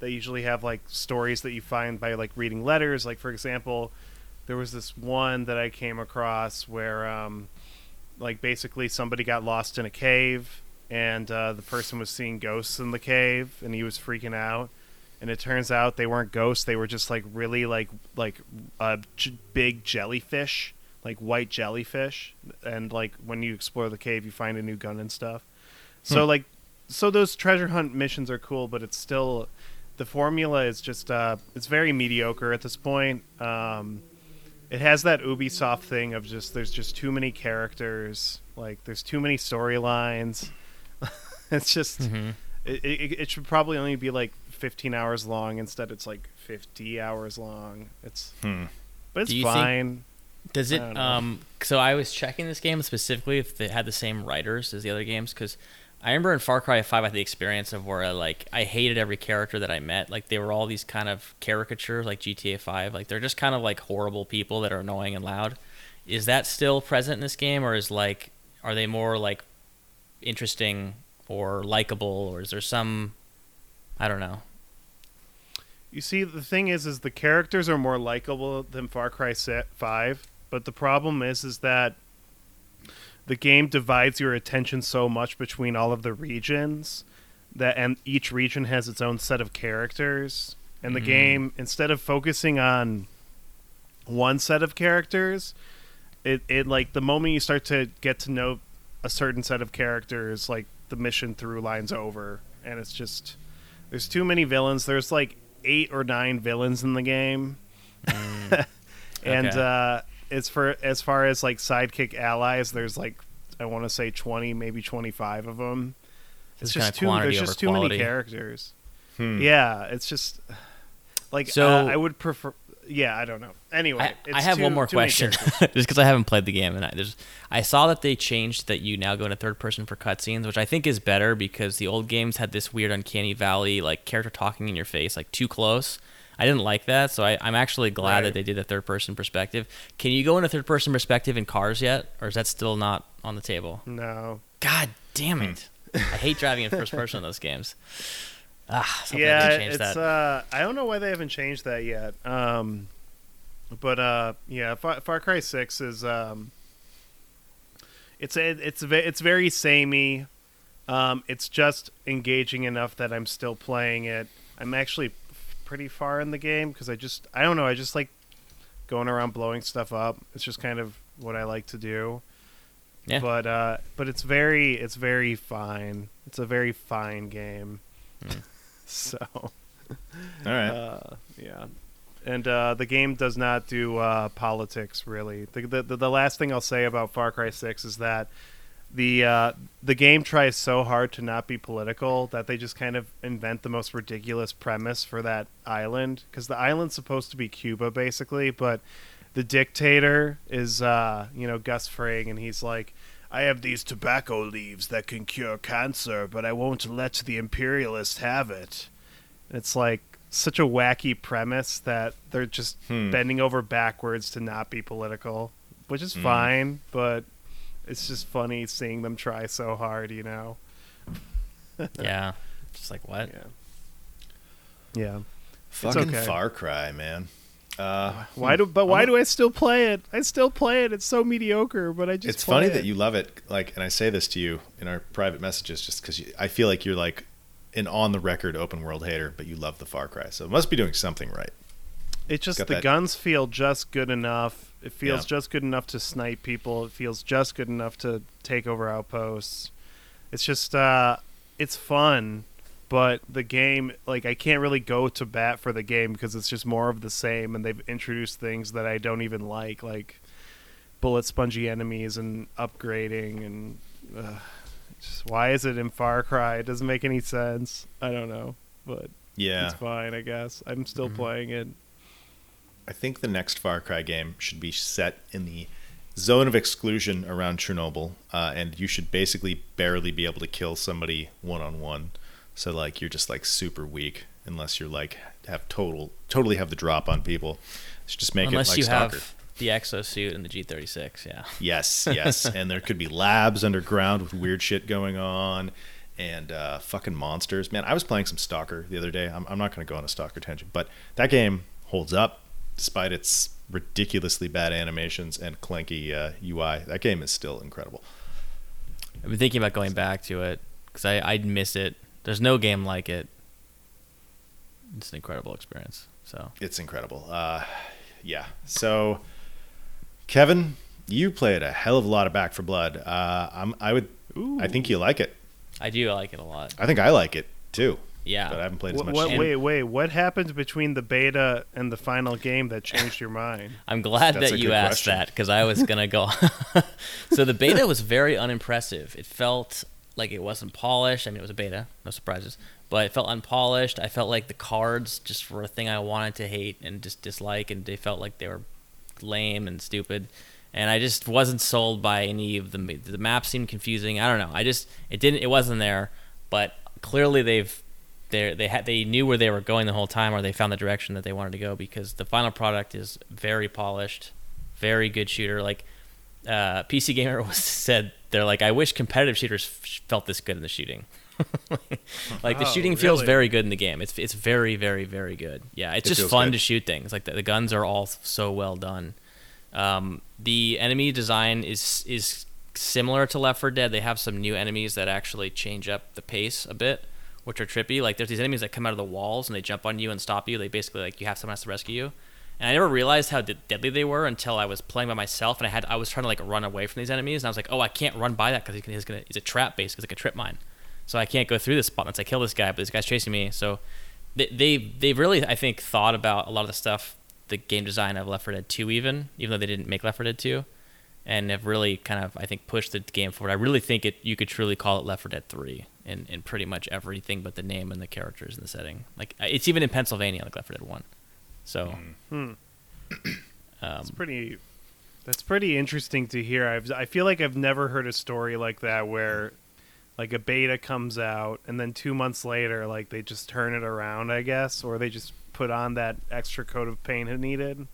They usually have like stories that you find by like reading letters. Like for example, there was this one that I came across where um, like basically somebody got lost in a cave and uh, the person was seeing ghosts in the cave and he was freaking out. And it turns out they weren't ghosts they were just like really like like uh, j- big jellyfish like white jellyfish. And like when you explore the cave you find a new gun and stuff. So like so those treasure hunt missions are cool but it's still the formula is just uh it's very mediocre at this point. Um it has that ubisoft thing of just there's just too many characters like there's too many storylines it's just Mm-hmm. it, it, it should probably only be like 15 hours long instead it's like 50 hours long it's Hmm. but it's Do you think- fine Does it? Um. So I was checking this game specifically if they had the same writers as the other games because I remember in Far Cry Five I had the experience of where I, like I hated every character that I met. Like they were all these kind of caricatures, like GTA Five. Like they're just kind of like horrible people that are annoying and loud. Is that still present in this game, or is like are they more like interesting or likable, or is there some I don't know. You see, the thing is, is the characters are more likable than Far Cry Five, but the problem is, is that the game divides your attention so much between all of the regions that, and each region has its own set of characters, and the Mhm. game instead of focusing on one set of characters, it it like the moment you start to get to know a certain set of characters, like the mission through lines over, and it's just there's too many villains. There's like eight or nine villains in the game, and Okay. uh, as for as far as like sidekick allies, there's like I want to say twenty, maybe twenty five of them. It's It's just too. There's just too many characters. Hmm. Yeah, it's just like So- uh, I would prefer. yeah, I don't know. Anyway, I, it's I have too- one more question, just because I haven't played the game, and I, there's, I saw that they changed that you now go into third person for cutscenes, which I think is better because the old games had this weird uncanny valley, like character talking in your face, like too close. I didn't like that, so I, I'm actually glad Right. that they did a third person perspective. Can you go into third person perspective in cars yet, or is that still not on the table? no. God damn Hmm. it! I hate driving in first person in those games. Ah, yeah, it's that. uh, I don't know why they haven't changed that yet. Um, but uh, yeah, Far, Far Cry Six is um, it's a, it's it's very samey. Um, it's just engaging enough that I'm still playing it. I'm actually pretty far in the game because I just I don't know I just like going around blowing stuff up. It's just kind of what I like to do. Yeah. But uh, but it's very it's very fine. It's a very fine game. Hmm. so All right. uh, yeah, and uh, the game does not do uh, politics really. The, the the the last thing I'll say about Far Cry Six is that the uh, the game tries so hard to not be political that they just kind of invent the most ridiculous premise for that island because the island's supposed to be Cuba basically, but the dictator is uh, you know Gus Fring and he's like. I have these tobacco leaves that can cure cancer, but I won't let the imperialists have it. It's like such a wacky premise that they're just Hmm. bending over backwards to not be political, which is Hmm. fine, but it's just funny seeing them try so hard, you know. yeah, just like what? Yeah. Yeah. Fucking okay. Far Cry, man. Uh, Why do but why do I still play it? I still play it. It's so mediocre, but I just it's play funny it. that you love it. Like, and I say this to you in our private messages, just because I feel like you're like an on the record open world hater, but you love the Far Cry, so it must be doing something right. It's just got the that- guns feel just good enough. It feels Yeah. just good enough to snipe people. It feels just good enough to take over outposts. It's just uh it's fun, but the game like I can't really go to bat for the game because it's just more of the same and they've introduced things that I don't even like like bullet spongy enemies and upgrading and uh, just why is it in Far Cry? It doesn't make any sense. I don't know, but Yeah, it's fine, I guess. I'm still Mhm. playing it. I think the next Far Cry game should be set in the zone of exclusion around Chernobyl, uh, and you should basically barely be able to kill somebody one on one. So like you're just like super weak unless you're like have total totally have the drop on people. Just make Unless it like you Stalker. have the exosuit and the G36, yeah. Yes, yes, and there could be labs underground with weird shit going on, and uh, fucking monsters. Man, I was playing some Stalker the other day. I'm, I'm not going to go on a Stalker tangent, but that game holds up despite its ridiculously bad animations and clunky uh, UI. That game is still incredible. I've been thinking about going back to it because I I'd miss it. There's no game like it. It's an incredible experience. So It's incredible. Uh, yeah. So, Kevin, you played a hell of a lot of Back 4 Blood. Uh, I'm, I would. I think you like it. I do like it a lot. I think I like it too. Yeah. But I haven't played as much. what, as you. wait, wait. What happened between the beta and the final game that changed your mind? I'm glad That's that you asked question. that because I was gonna go. so the beta was very unimpressive. It felt like it wasn't polished. I mean, it was a beta, no surprises, but it felt unpolished. I felt like the cards just were a thing I wanted to hate and just dislike, and they felt like they were lame and stupid. And I just wasn't sold by any of the the map seemed confusing. I don't know. I just it didn't. It wasn't there, but clearly they've they they had they knew where they were going the whole time, or they found the direction that they wanted to go because the final product is very polished, very good shooter. Like uh, PC Gamer was said, they're like, I wish competitive shooters f- felt this good in the shooting. like the Oh, shooting feels really? very good in the game. It's it's very very very good. Yeah, it's It just fun good. to shoot things. Like the, the guns are all so well done. Um, the enemy design is is similar to Left 4 Dead. They have some new enemies that actually change up the pace a bit, which are trippy. Like there's these enemies that come out of the walls and they jump on you and stop you. They basically like you have someone has to rescue you. And I never realized how de- deadly they were until I was playing by myself and I had I was trying to like run away from these enemies and I was like, oh, I can't run by that because he's gonna, he's a trap base because like a trip mine. So I can't go through this spot unless I kill this guy, but this guy's chasing me. So they they they've really I think thought about a lot of the stuff, the game design of Left 4 Dead 2 even, even though they didn't make Left 4 Dead 2, and have really kind of I think pushed the game forward. I really think it you could truly call it Left 4 Dead 3 in in pretty much everything but the name and the characters and the setting. Like it's even in Pennsylvania like Left 4 Dead 1. So Hmm. It's pretty. That's pretty interesting to hear. I've, I feel like I've never heard a story like that where, like, a beta comes out and then two months later, like, they just turn it around, I guess, or they just put on that extra coat of paint it needed.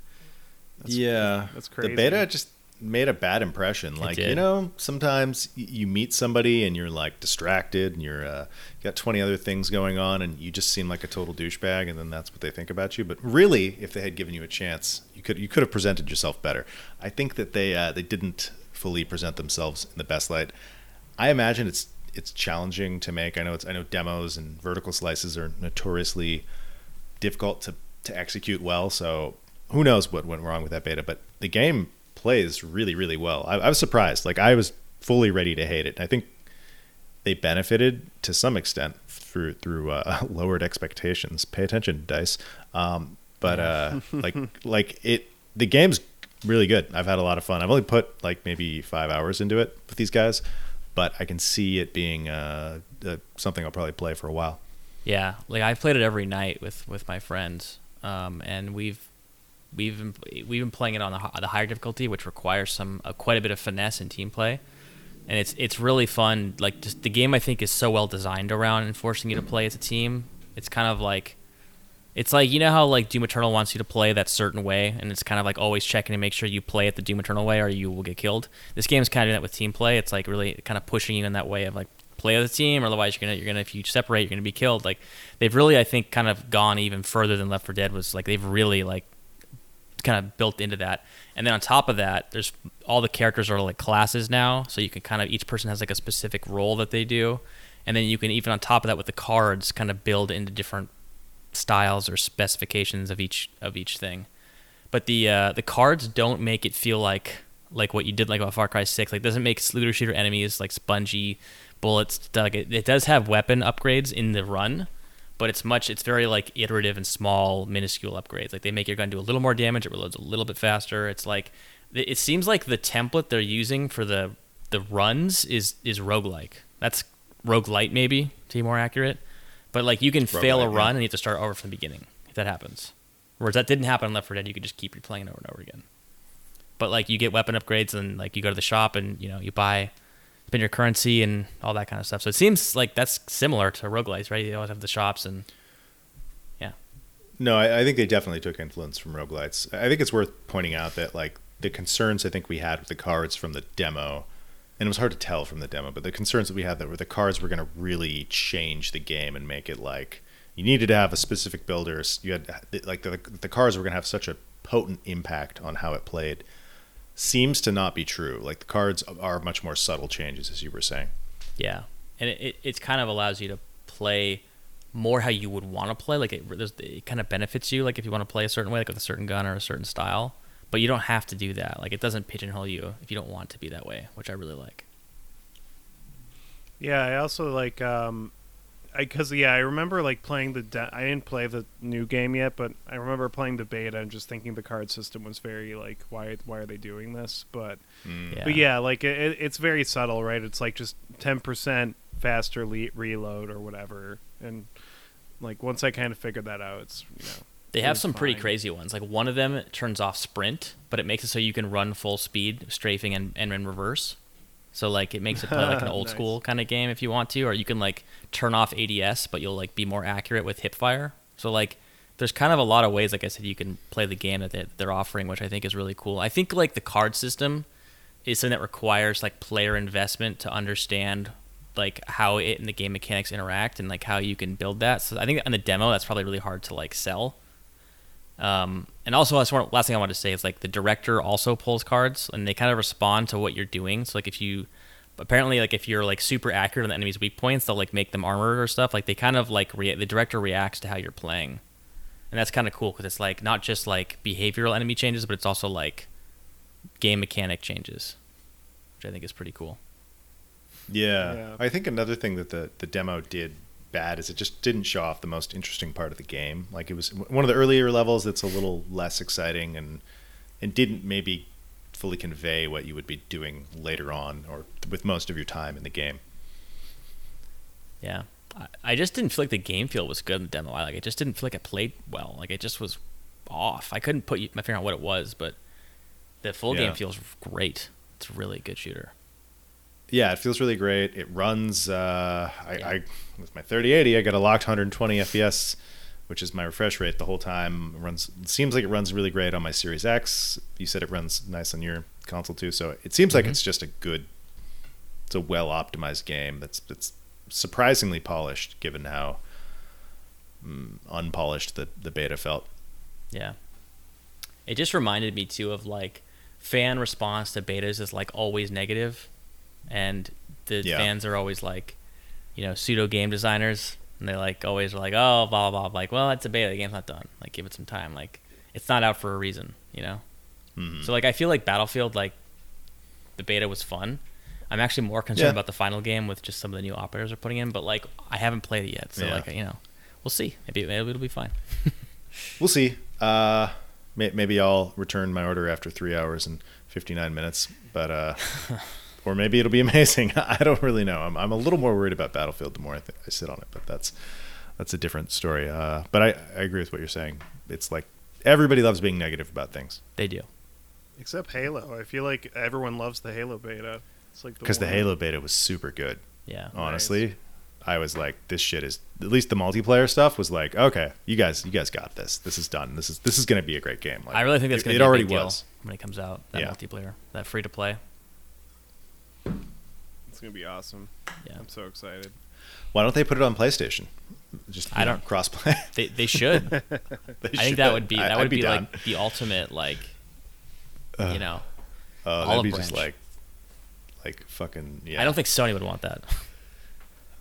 That's- yeah, that's crazy. The beta just made a bad impression. Like you know, sometimes you meet somebody and you're like distracted and you're uh, got twenty other things going on and you just seem like a total douchebag, and then that's what they think about you. But really, if they had given you a chance, you could you could have presented yourself better. I think that they uh, they didn't fully present themselves in the best light. I imagine it's it's challenging to make. I know it's I know demos and vertical slices are notoriously difficult to, to execute well. So who knows what went wrong with that beta? But the game plays really, really well. I, I was surprised. Like I was fully ready to hate it. I think they benefited to some extent through through uh, lowered expectations. Pay attention, DICE. Um, but uh, like like it, the game's really good. I've had a lot of fun. I've only put like maybe five hours into it with these guys, but I can see it being uh, uh, something I'll probably play for a while. Yeah, like I've played it every night with with my friends, um, and we've we've been, we've been playing it on the, the higher difficulty, which requires some uh, quite a bit of finesse and team play, and it's it's really fun. Like just the game, I think is so well designed around enforcing you to play as a team. It's kind of like it's like you know how like Doom Eternal wants you to play that certain way, and it's kind of like always checking to make sure you play it the Doom Eternal way, or you will get killed. This game's kind of doing that with team play. It's like really kind of pushing you in that way of like play as a team, or otherwise you're gonna you're gonna if you separate, you're gonna be killed. Like they've really, I think, kind of gone even further than Left 4 Dead was. Like they've really like kind of built into that. And then on top of that, there's all the characters are like classes now, so you can kind of each person has like a specific role that they do, and then you can even on top of that with the cards kind of build into different styles or specifications of each of each thing. But the uh, the cards don't make it feel like like what you did like about Far Cry Six. Like doesn't make looter shooter enemies like spongy bullets. Like it, it does have weapon upgrades in the run, but it's much it's very like iterative and small minuscule upgrades. Like they make your gun do a little more damage it reloads a little bit faster. It's like it seems like the template they're using for the the runs is is roguelike. That's roguelite maybe to be more accurate. But like you can fail a run yeah. and you have to start over from the beginning if that happens. Whereas that didn't happen in left 4 dead you could just keep replaying it over and over again. But like you get weapon upgrades and like you go to the shop and you know you buy spend your currency and all that kind of stuff so it seems like that's similar to roguelites right you always have the shops and yeah No, I, I think they definitely took influence from roguelites. I think it's worth pointing out that like the concerns I think we had with the cards from the demo, and it was hard to tell from the demo, but the concerns that we had that were the cards were going to really change the game and make it like you needed to have a specific builder. You had like the the cards were going to have such a potent impact on how it played. Seems to not be true. Like the cards are much more subtle changes, as you were saying. Yeah, and it, it, it kind of allows you to play more how you would want to play. Like it, there's, it kind of benefits you. Like if you want to play a certain way, like with a certain gun or a certain style, but you don't have to do that. Like it doesn't pigeonhole you if you don't want to be that way, which I really like. Yeah, I also like um I cuz yeah, I remember like playing the de- I didn't play the new game yet, but I remember playing the beta and just thinking the card system was very like why why are they doing this? But mm. Yeah. but yeah, like it, it's very subtle, right? It's like just 10% faster le- reload or whatever. And like once I kind of figured that out, it's, you know. They have was some pretty crazy ones. Like one of them turns off sprint, but it makes it so you can run full speed, strafing and, and in reverse. So like it makes it play like an old Nice. school kind of game if you want to, or you can like turn off ADS, but you'll like be more accurate with hip fire. So like there's kind of a lot of ways, like I said, you can play the game that they- they're offering, which I think is really cool. I think like the card system is something that requires like player investment to understand like how it and the game mechanics interact and like how you can build that. So I think on the demo that's probably really hard to like sell. Um, and also, that's one last thing I wanted to say is like the director also pulls cards, and they kind of respond to what you're doing. So like if you, apparently like if you're like super accurate on the enemy's weak points, they'll like make them armor or stuff. Like they kind of like rea- the director reacts to how you're playing, and that's kind of cool because it's like not just like behavioral enemy changes, but it's also like game mechanic changes, which I think is pretty cool. Yeah. Yeah. I think another thing that the, the demo did bad is it just didn't show off the most interesting part of the game. Like it was one of the earlier levels that's a little less exciting and and didn't maybe fully convey what you would be doing later on or with most of your time in the game. Yeah. I, I just didn't feel like the game feel was good in the demo. I like it just didn't feel like it played well. Like it just was off. I couldn't put my finger on what it was, but the full Yeah. game feels great. It's a really good shooter. Yeah, it feels really great. It runs. Uh, I, Yeah. I with my 3080, I got a locked 120 FPS, which is my refresh rate the whole time. It runs. It seems like it runs really great on my Series X. You said it runs nice on your console too. So it seems like Mhm. it's just a good. It's a well optimized game. That's that's surprisingly polished, given how mm, unpolished the the beta felt. Yeah. It just reminded me too of like fan response to betas is like always negative, and the Yeah. fans are always like, you know, pseudo game designers, and they like always are like, oh, blah blah blah. Like, well, it's a beta. The game's not done. Like, give it some time. Like, it's not out for a reason. You know. Mhm. So like, I feel like Battlefield, like, the beta was fun. I'm actually more concerned Yeah. about the final game with just some of the new operators are putting in, but like, I haven't played it yet, so Yeah. like, you know, we'll see. Maybe maybe it'll be fine. We'll see. Uh, may, maybe I'll return my order after three hours and 59 minutes, but uh, or maybe it'll be amazing. I don't really know. I'm, I'm a little more worried about Battlefield the more I, th- I sit on it, but that's that's a different story. Uh, but I, I agree with what you're saying. It's like everybody loves being negative about things They do. Except Halo. I feel like everyone loves the Halo beta. It's like because the one- Halo beta was super good. Yeah. Honestly, I was like, this shit is at least the multiplayer stuff was like, okay, you guys, you guys got this. This is done. This is this is going to be a great game. Like, I really think that's it, going it to be a already big deal was. when it comes out. That Yeah. multiplayer, that free to play. It's gonna be awesome. Yeah, I'm so excited. Why don't they put it on PlayStation? Just I don't- crossplay. they they should. They I think that would be that I'd would be, like the ultimate like Uh, you know. uh, that'd olive be just like, like fucking. Yeah. I don't think Sony would want that.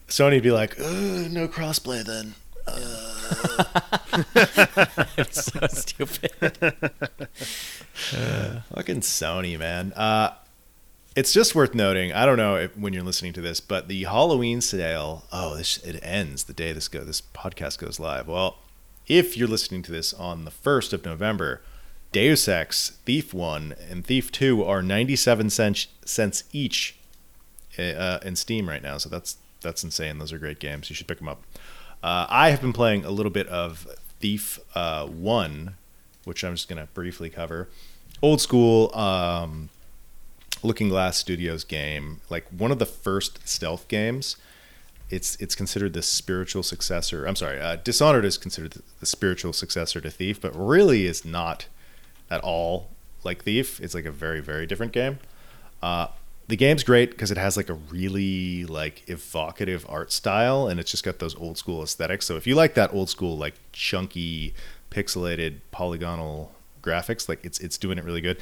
Sony'd be like, no crossplay then. it's so stupid. Fucking Sony, man. Uh, it's just worth noting. I don't know if, when you're listening to this, but the Halloween sale. Oh, this it ends the day this go this podcast goes live. Well, if you're listening to this on the first of November, Deus Ex, Thief One, and Thief Two are 97 cents cents each uh, in Steam right now. So that's that's insane. Those are great games. You should pick them up. Uh, I have been playing a little bit of Thief uh, One, which I'm just gonna briefly cover. Old school um, Looking Glass Studios game, like one of the first stealth games. It's it's considered the spiritual successor. I'm sorry, uh, Dishonored is considered the, spiritual successor to Thief, but really is not at all like Thief. It's like a very very different game. Uh, the game's great because it has like a really like evocative art style, and it's just got those old school aesthetics. So if you like that old school like chunky, pixelated, polygonal graphics, like it's it's doing it really good.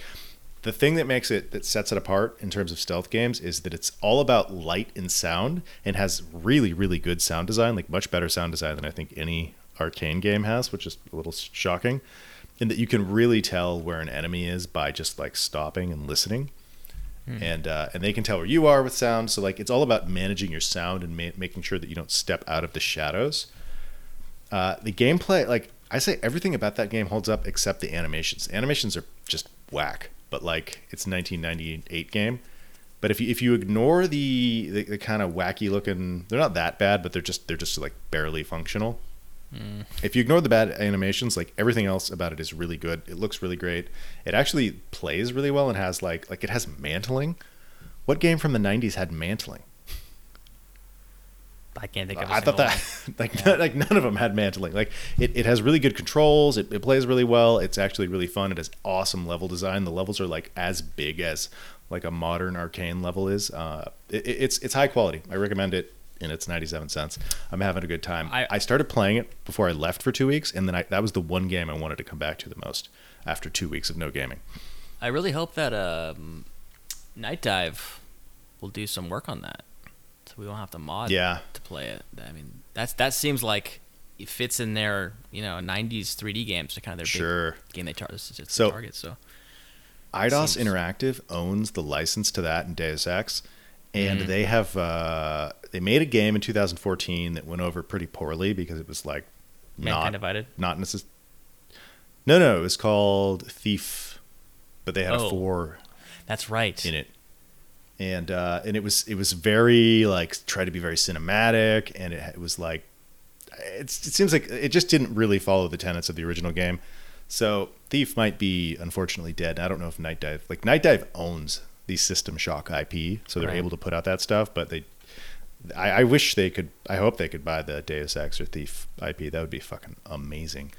The thing that makes it that sets it apart in terms of stealth games is that it's all about light and sound and has really really good sound design, like much better sound design than I think any Arkane game has, which is a little shocking. And that you can really tell where an enemy is by just like stopping and listening and uh, and they can tell where you are with sound. So like it's all about managing your sound and ma- making sure that you don't step out of the shadows. Uh, the gameplay, like I say, everything about that game holds up except the animations. Animations are just whack, but like it's a 1998 game. But if you if you ignore the the, the kind of wacky looking, they're not that bad, but they're just they're just like barely functional. Hmm. If you ignore the bad animations, like everything else about it is really good. It looks really great. It actually plays really well and has like like it has mantling. What game from the '90s had mantling? I can't think of. a I thought that like none, like none of them had mantling. Like it, it has really good controls. It, it plays really well. It's actually really fun. It has awesome level design. The levels are like as big as like a modern Arkane level is. Uh, it, it- it's it's high quality. I recommend it. And it's 97 cents. I'm having a good time. I- I, started playing it before I left for two weeks, and then I, that was the one game I wanted to come back to the most after two weeks of no gaming. I really hope that um, Nightdive will do some work on that, we don't have to mod Yeah. to play it. I mean, that's that seems like it fits in their you know '90s 3D games, to kind of their Sure. big game they tar- So- target. So Eidos Seems- Interactive owns the license to that in Deus Ex, and Mhm. they have uh, they made a game in 2014 that went over pretty poorly because it was like Mankind not Divided. not necess- No, no, it was called Thief, but they had Oh. a four That's right. in it, and uh, and it was it was very like tried to be very cinematic, and it, it was like it's, it seems like it just didn't really follow the tenets of the original game. So Thief might be unfortunately dead. I don't know if Nightdive like Nightdive owns the System Shock IP, so they're Right. able to put out that stuff. But they, I, I wish they could. I hope they could buy the Deus Ex or Thief IP. That would be fucking amazing.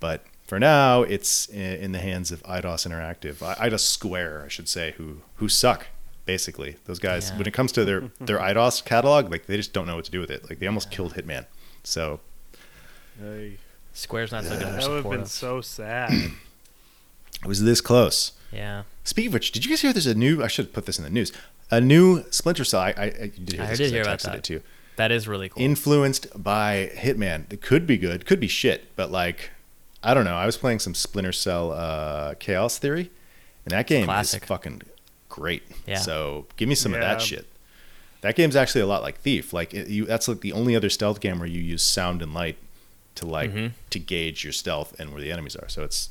But for now, it's in the hands of Eidos Interactive, I- Eidos Square, I should say, who who suck. Basically, those guys. Yeah. When it comes to their their Eidos catalog, like they just don't know what to do with it. Like they almost killed Hitman. So Hey, Square's not so good. that would have been so sad. it was this close. Yeah. Speaking of which, did you guys hear there's a new? I should put this in the news. A new Splinter Cell. I, I, I did hear I this did 'cause hear about that. it too. That is really cool. Influenced by Hitman. It could be good, could be shit, but like, I don't know. I was playing some Splinter Cell uh, Chaos Theory, and that game Classic. is fucking great. Yeah. So give me some of that shit. That game's actually a lot like Thief. Like it, you, that's like the only other stealth game where you use sound and light to like Mhm. to gauge your stealth and where the enemies are. So it's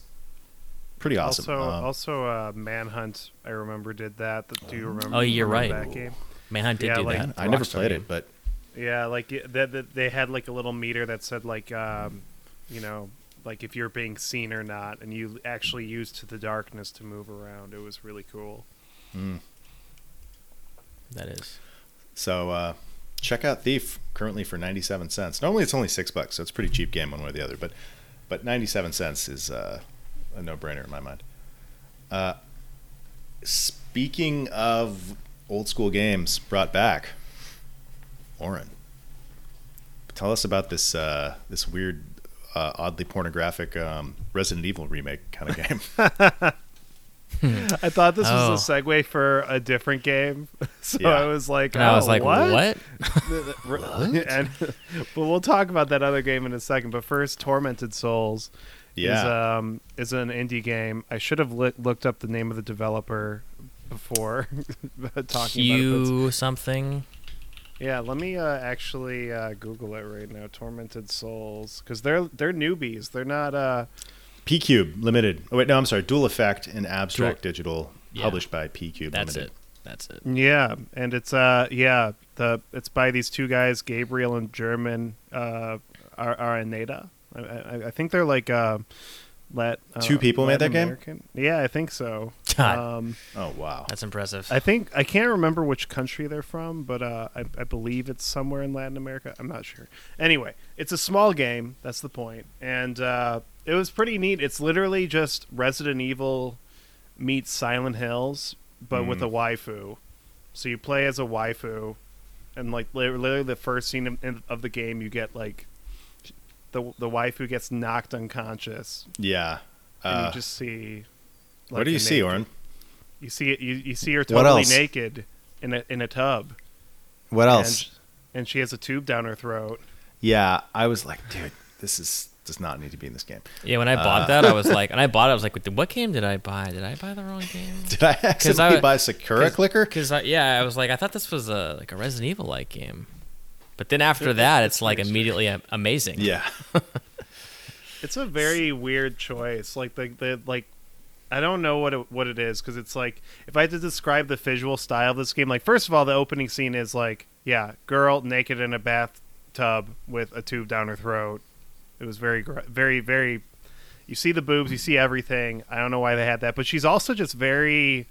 pretty awesome. Also, Um, also, uh, Manhunt. I remember did that. Do you remember? Oh, you're remember right. That game. Manhunt did Yeah, do like- that. I never played game. it, but Yeah, like y- that. that they had like a little meter that said like, um, you know, like if you're being seen or not, and you actually used the darkness to move around. It was really cool. Mm. That is. So uh, check out Thief currently for ninety seven cents. Normally it's only six bucks, so it's a pretty cheap game one way or the other. But but ninety seven cents is uh, a no brainer in my mind. Uh, speaking of old school games brought back, Oren, tell us about this uh, this weird, uh, oddly pornographic um, Resident Evil remake kind of game. I thought this Oh. was a segue for a different game, so Yeah. I was like, And I was "Oh, like, what? what? and, but we'll talk about that other game in a second. But first, Tormented Souls is um is an indie game. I should have li- looked up the name of the developer before talking about it. Something. Yeah, let me uh, actually uh, Google it right now. Tormented Souls, because they're they're newbies. They're not. Uh, PQube Limited. Oh wait, no, I'm sorry. Dual Effect and Abstract Digital, Yeah. published by PQube That's Limited. it. That's it. Yeah, and it's uh yeah the it's by these two guys, Gabriel and German uh Ar- Araneda. I, I, I think they're like uh, let uh Two people made that Latin game? American. Yeah, I think so. God. Um, Oh wow. That's impressive. I think I can't remember which country they're from, but uh, I, I believe it's somewhere in Latin America. I'm not sure. Anyway, it's a small game. That's the point, and uh, it was pretty neat. It's literally just Resident Evil meets Silent Hills, but with Mm. a waifu. So you play as a waifu, and like literally the first scene of, of the game, you get like the the waifu gets knocked unconscious, Yeah. and Uh, you just see. what do you see, naked- Oren? You see it. You, you see her totally naked in a in a tub. What And, and she has a tube down her throat. yeah, I was like, dude, this is does not need to be in this game. yeah, when I bought Uh, that, I was like, and I bought it. I was like, what game did I buy? Did I buy the wrong game? Did I accidentally I- buy Sakura Clicker? Because yeah, I was like, I thought this was a like a Resident Evil like game, but then after that, it's like immediately a- amazing. Yeah. It's a very weird choice. Like the the like, I don't know what it, what it is because it's like if I had to describe the visual style of this game, like first of all, the opening scene is like, yeah, girl naked in a bathtub with a tube down her throat. It was very very very. You see the boobs, you see everything. I don't know why they had that, but she's also just very.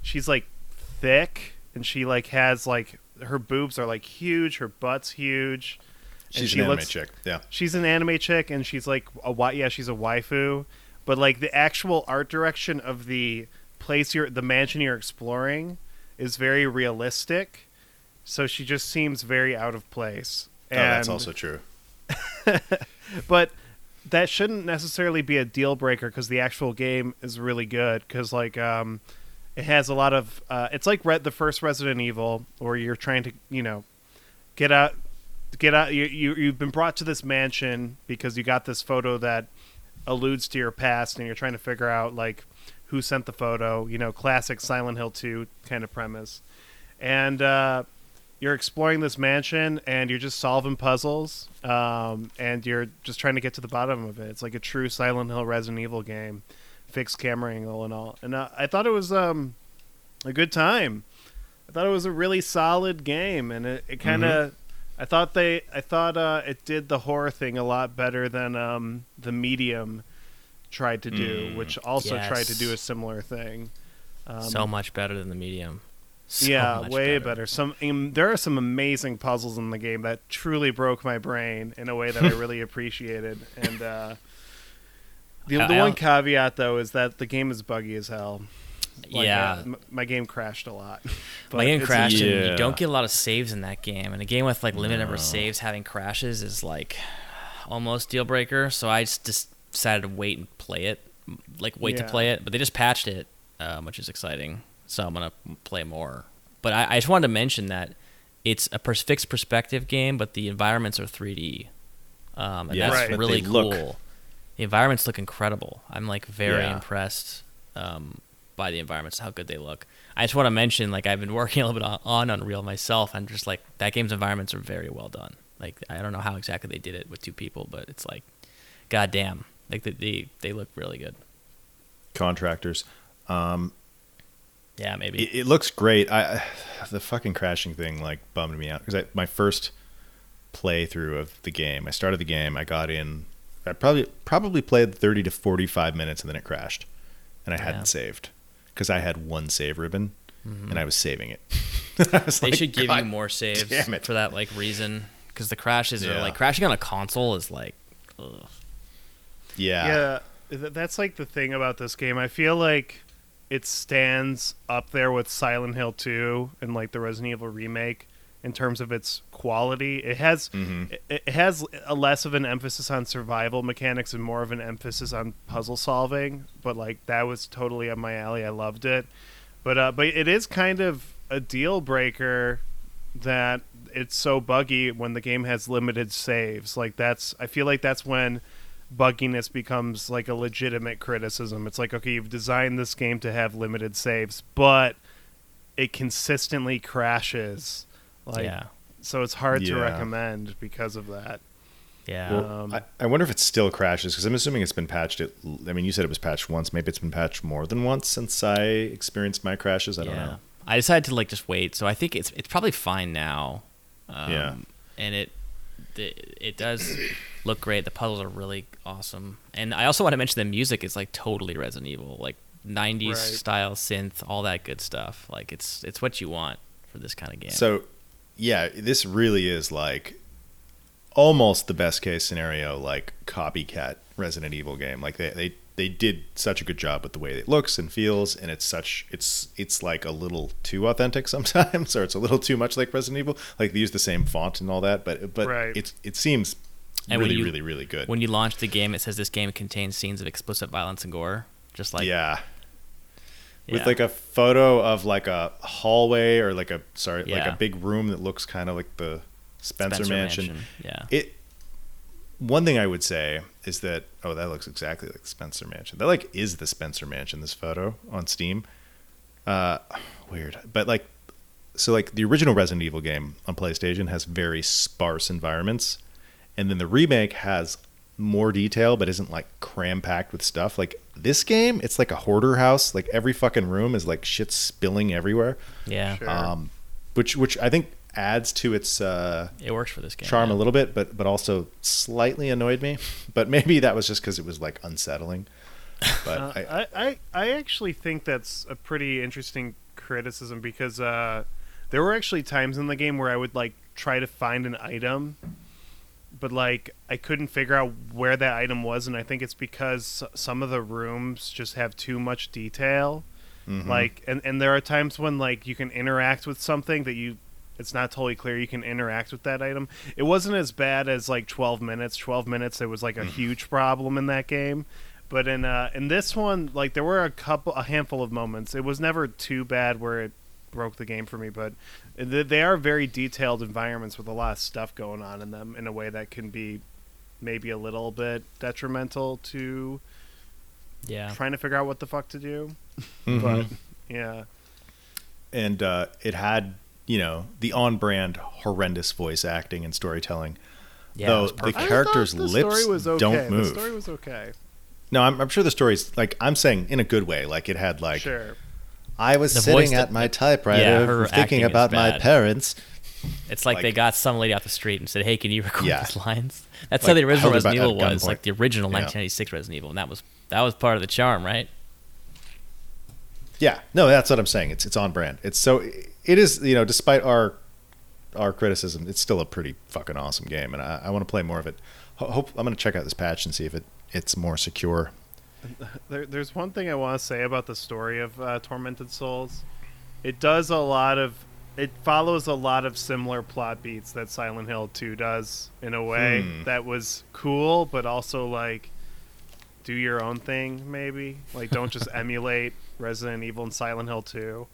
She's like thick, and she like has like her boobs are like huge, her butt's huge. and She's she an anime looks- chick. Yeah. she's an anime chick and she's like a yeah she's a waifu but like the actual art direction of the place you're the mansion you're exploring is very realistic so she just seems very out of place Oh, that's also true. but that shouldn't necessarily be a deal breaker because the actual game is really good because like um it has a lot of uh, it's like Re- the first resident evil where you're trying to you know get out get out you, you you've been brought to this mansion because you got this photo that alludes to your past and you're trying to figure out like who sent the photo you know classic silent hill 2 kind of premise. And uh you're exploring this mansion and you're just solving puzzles um, and you're just trying to get to the bottom of it. It's like a true silent hill resident evil game fixed camera angle and all. And uh, i thought it was um, a good time. I thought it was a really solid game and it, it kind of i thought they i thought uh, it did the horror thing a lot better than um, the medium tried to do, which also tried to do a similar thing. Um, so much better than the medium. So yeah, way better. Some um, there are some amazing puzzles in the game that truly broke my brain in a way that I really appreciated. And uh, the, the one caveat though is that the game is buggy as hell. Like, Yeah. uh, m- my game crashed a lot. My game crashed, and you don't get a lot of saves in that game. And a game with like limited number of saves having crashes is like almost deal breaker. So I just, just decided to wait and play it, like wait to play it. But they just patched it, um, which is exciting. So I'm gonna play more. But I, I just wanted to mention that it's a pers- fixed perspective game, but the environments are 3D, um, and Yes, that's but really cool. look- The environments look incredible. I'm like very Yeah. impressed um, by the environments, how good they look. I just want to mention, like I've been working a little bit on, on Unreal myself, and just like that game's environments are very well done. Like I don't know how exactly they did it with two people, but it's like, goddamn, like they they, they look really good. Contractors. Um, Yeah, maybe. it, it looks great. I I- the fucking crashing thing like bummed me out because my first playthrough of the game, I started the game, I got in, I probably probably played thirty to forty five minutes, and then it crashed, and I Yeah. hadn't saved because I had one save ribbon, mm-hmm. and I was saving it. Was they like, should give you more saves damn it." for that like reason, because the crashes are like crashing on a console is like, ugh. Yeah, yeah, that's like the thing about this game. I feel like it stands up there with Silent Hill 2 and like the Resident Evil remake in terms of its quality. It has Mhm. it, it has a less of an emphasis on survival mechanics and more of an emphasis on puzzle solving. But like that was totally up my alley. I loved it. But uh, but it is kind of a deal breaker that it's so buggy when the game has limited saves. Like that's I feel like that's when bugginess becomes like a legitimate criticism. It's like okay, you've designed this game to have limited saves, but it consistently crashes. Like yeah, so it's hard to recommend because of that. yeah. Well, Um, I, I wonder if it still crashes because I'm assuming it's been patched. It, I mean, you said it was patched once. Maybe it's been patched more than once since I experienced my crashes. I don't yeah. know. I decided to like just wait, so I think it's it's probably fine now. Um, Yeah. and it the, it does look great. The puzzles are really awesome, and I also want to mention the music is like totally Resident Evil, like '90s Right. style synth, all that good stuff. Like it's it's what you want for this kind of game. So, yeah, this really is like almost the best case scenario, like copycat Resident Evil game. Like they they they did such a good job with the way it looks and feels, and it's such it's it's like a little too authentic sometimes, or it's a little too much like Resident Evil. Like they use the same font and all that, but but Right. it's it seems And really you- really really good. when you launch the game, it says this game contains scenes of explicit violence and gore. Just like yeah. yeah. with like a photo of like a hallway or like a sorry like a big room that looks kind of like the Spencer, Mansion. Yeah. It one thing I would say is that oh that looks exactly like Spencer Mansion. That like is the Spencer Mansion. This photo on Steam. Uh, weird, but like so like the original Resident Evil game on PlayStation has very sparse environments, and then the remake has more detail but isn't like cram packed with stuff. Like this game, it's like a hoarder house. Like every fucking room is like shit spilling everywhere. yeah. Sure. Um, which which I think adds to its uh, It works for this game. charm yeah. a little bit, but but also slightly annoyed me. But maybe that was just because it was like unsettling. But Uh, I, I, I, I actually think that's a pretty interesting criticism because uh, there were actually times in the game where I would like try to find an item, but like I couldn't figure out where that item was, and I think it's because some of the rooms just have too much detail. Mhm. Like, and and there are times when like you can interact with something that you. It's not totally clear you can interact with that item. It wasn't as bad as like 12 minutes. 12 minutes, it was like a huge problem in that game. But in uh, in this one, like there were a couple, a handful of moments. It was never too bad where it broke the game for me. But they are very detailed environments with a lot of stuff going on in them in a way that can be maybe a little bit detrimental to Yeah. trying to figure out what the fuck to do. Mhm. But yeah, and uh, it had you know the on-brand horrendous voice acting and storytelling. Yeah. Though the characters' the lips story was okay. don't move. The story was okay. No, I'm, I'm sure the story's like I'm saying in a good way. Like it had like sure. I was The voice sitting that- at my typewriter her thinking about my parents. It's like, they got some lady off the street and said, "Hey, can you record Yeah. these lines?" That's Like, how the original Resident Evil was, gunpoint. like the original Yeah. 1996 Resident Evil, and that was that was part of the charm, right? Yeah, no, that's what I'm saying. It's it's on brand. It's so it is. You know, despite our our criticism, it's still a pretty fucking awesome game, and I, I want to play more of it. Ho- Hope I'm going to check out this patch and see if it it's more secure. There, there's one thing I want to say about the story of uh, Tormented Souls. It does a lot of. It follows a lot of similar plot beats that Silent Hill 2 does in a way Hmm. that was cool, but also like do your own thing, maybe. Like don't just emulate Resident Evil and Silent Hill 2.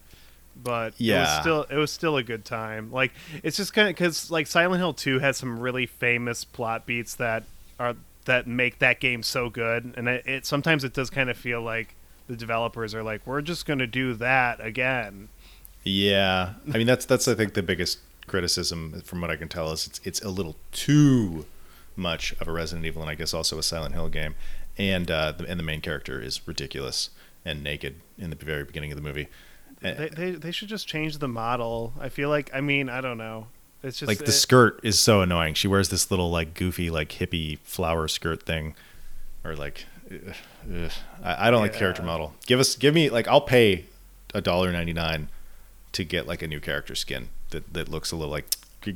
But it was Yeah. still it was still a good time. Like it's just kind of because like Silent Hill 2 has some really famous plot beats that are that make that game so good, and it, it sometimes it does kind of feel like the developers are like, we're just gonna do that again. Yeah, I mean that's that's I think the biggest criticism from what I can tell is it's it's a little too much of a Resident Evil and I guess also a Silent Hill game, and uh, the, and the main character is ridiculous and naked in the very beginning of the movie. Uh, They, they they should just change the model. I feel like I mean I don't know. It's just like the it- skirt is so annoying. She wears this little like goofy like hippie flower skirt thing, or like ugh, ugh. I, I don't like the character model. Give us give me like I'll pay a dollar ninety nine to get like a new character skin that that looks a little like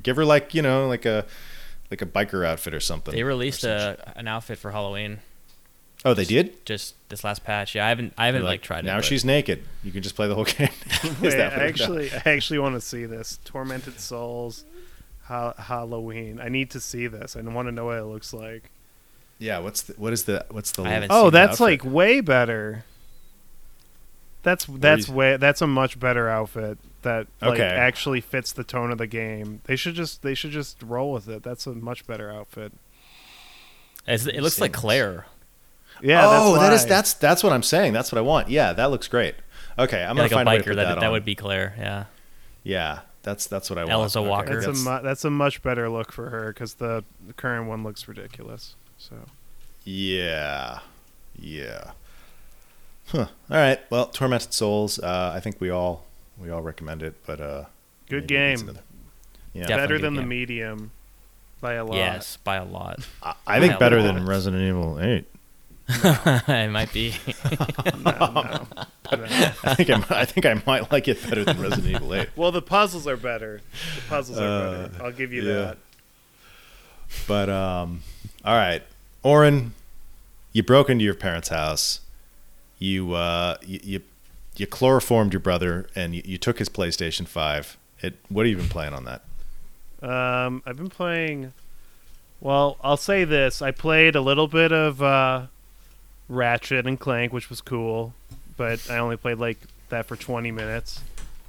give her like you know like a like a biker outfit or something. They released some a, an outfit for Halloween oh they did. just this last patch. Yeah, I haven't I haven't You're like, tried now it. but- she's naked. You can just play the whole game. Wait, that I actually I actually want to see this Tormented Souls ha- Halloween. I need to see this. I want to know what it looks like. Yeah. What's the, what is the what's the I Oh, seen the that's like way better. That's that's you- way that's a much better outfit that like Okay. actually fits the tone of the game. They should just they should just roll with it. That's a much better outfit. It's- it looks like Seems- Claire. Yeah, oh, that's that is that's that's what I'm saying. That's what I want. Yeah, that looks great. Okay, I'm Yeah, gonna like a find a way to biker. put That that, that, on. would be Claire. Yeah. Yeah, that's that's what I want. Elsa Walker. that's, that's- a mu- that's a much better look for her because the, the current one looks ridiculous. So yeah, yeah. Huh. All right. Well, Tormented Souls. Uh, I think we all we all recommend it, but uh, good game, another- Yeah, Definitely better good than the medium by a lot. Yes, by a lot. I, I think better look at than. Resident Evil Eight. it might be. No, no. Uh, I think I, might- I think I might like it better than Resident Evil Eight. well, the puzzles are better. The puzzles are Uh, better. I'll give you yeah. that. But um, all right, Oren, you broke into your parents' house. You uh, you, you you chloroformed your brother, and you, you took his PlayStation Five. It. What have you been playing on that? Um, I've been playing. Well, I'll say this: I played a little bit of uh, Ratchet and Clank, which was cool, but I only played like that for 20 minutes.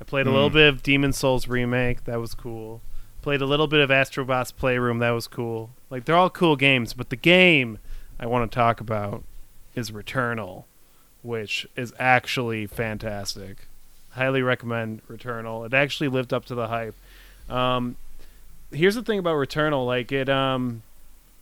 I played a little Hmm. bit of Demon Souls remake, that was cool. Played a little bit of Astrobots Playroom, that was cool. Like they're all cool games, but the game I want to talk about is Returnal, which is actually fantastic. Highly recommend Returnal. It actually lived up to the hype. Um, here's the thing about Returnal, like it um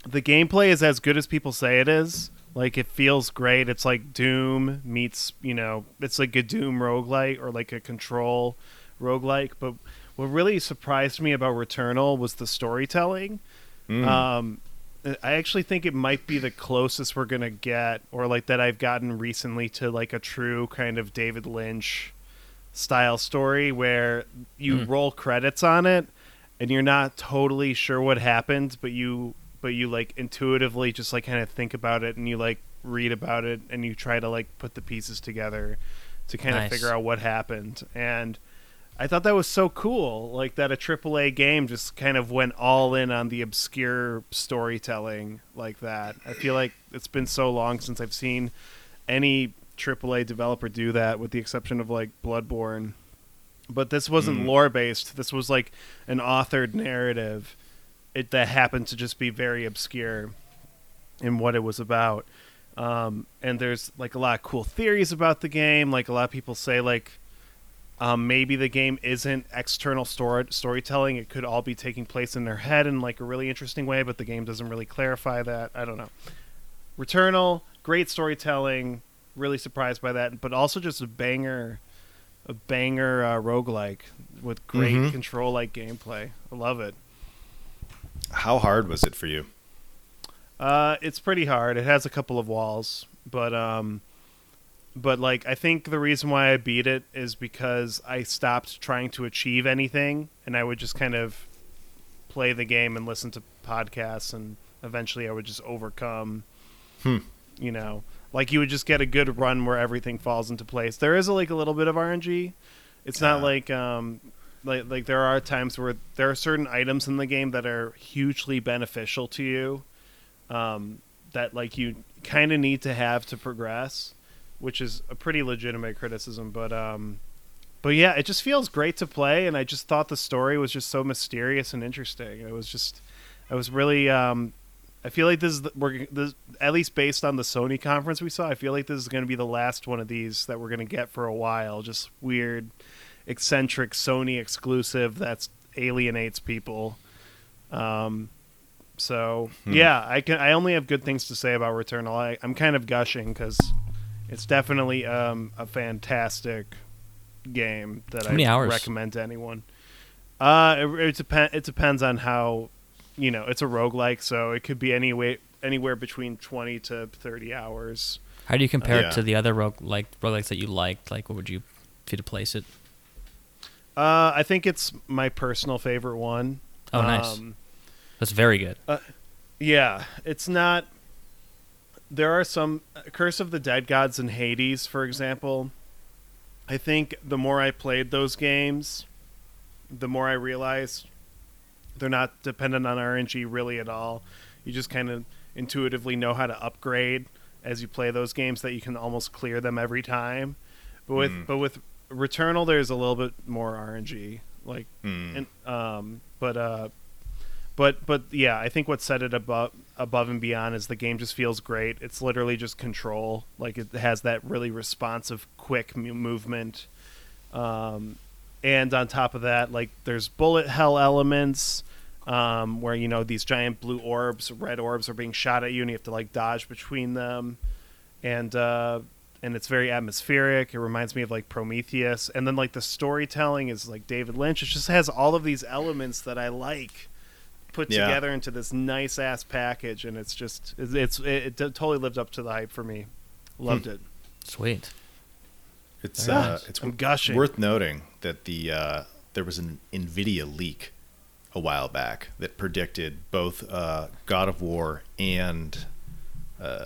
the gameplay is as good as people say it is. Like it feels great. It's like Doom meets, you know, it's like a Doom roguelike or like a control roguelike. But what really surprised me about Returnal was the storytelling. Mm. Um I actually think it might be the closest we're gonna get, or like that I've gotten recently to like a true kind of David Lynch style story where you Mm. roll credits on it and you're not totally sure what happened, but you but you like intuitively just like kind of think about it and you like read about it and you try to like put the pieces together to kind Nice. of figure out what happened. And I thought that was so cool, like that a AAA game just kind of went all in on the obscure storytelling like that. I feel like it's been so long since I've seen any AAA developer do that, with the exception of like Bloodborne. But this wasn't Mm. lore based. This was like an authored narrative. It that happened to just be very obscure in what it was about. Um, and there's like a lot of cool theories about the game. Like a lot of people say, like um, maybe the game isn't external story- storytelling. It could all be taking place in their head in like a really interesting way, but the game doesn't really clarify that. I don't know. Returnal, great storytelling. Really surprised by that, but also just a banger, a banger uh, roguelike with great Mhm. control-like gameplay. I love it. How hard was it for you? Uh, it's pretty hard. It has a couple of walls, but um, but like I think the reason why I beat it is because I stopped trying to achieve anything, and I would just kind of play the game and listen to podcasts, and eventually I would just overcome. Hmm. You know, like you would just get a good run where everything falls into place. There is like a little bit of RNG. It's not Uh. like um, like like there are times where there are certain items in the game that are hugely beneficial to you um, that like you kind of need to have to progress which is a pretty legitimate criticism but um but yeah it just feels great to play and i just thought the story was just so mysterious and interesting. It was just i was really um i feel like this is the, we're this at least based on the sony conference we saw i feel like this is going to be the last one of these that we're going to get for a while just weird eccentric Sony exclusive that alienates people. Um, so yeah, I can. I only have good things to say about Returnal. I, I'm kind of gushing because it's definitely um, a fantastic game that I hours? recommend to anyone. Uh, it, it, depend, it depends on how, you know, it's a roguelike, so it could be any way, anywhere between 20 to 30 hours. How do you compare Yeah. it to the other rogue like roguelikes that you liked? Like, what would you if you to place it? Uh, I think it's my personal favorite one. Oh, nice. Um, That's very good. Yeah, it's not. There are some Curse of the Dead Gods and Hades, for example. I think the more I played those games, the more I realized they're not dependent on RNG really at all. You just kind of intuitively know how to upgrade as you play those games that you can almost clear them every time. But with Mm. but with Returnal, there's a little bit more RNG. Like Hmm. and um but uh but but yeah i think what set it above above and beyond is the game just feels great it's literally just control like it has that really responsive quick movement um and on top of that like there's bullet hell elements um where you know these giant blue orbs red orbs are being shot at you and you have to like dodge between them and uh and it's very atmospheric. It reminds me of like Prometheus, and then like the storytelling is like David Lynch. It just has all of these elements that I like put Yeah. together into this nice ass package, and it's just it's, it's it, it totally lived up to the hype for me. Loved it. Sweet. It's Very uh, it's I'm gushing. worth noting that the uh, there was an Nvidia leak a while back that predicted both uh, God of War and uh,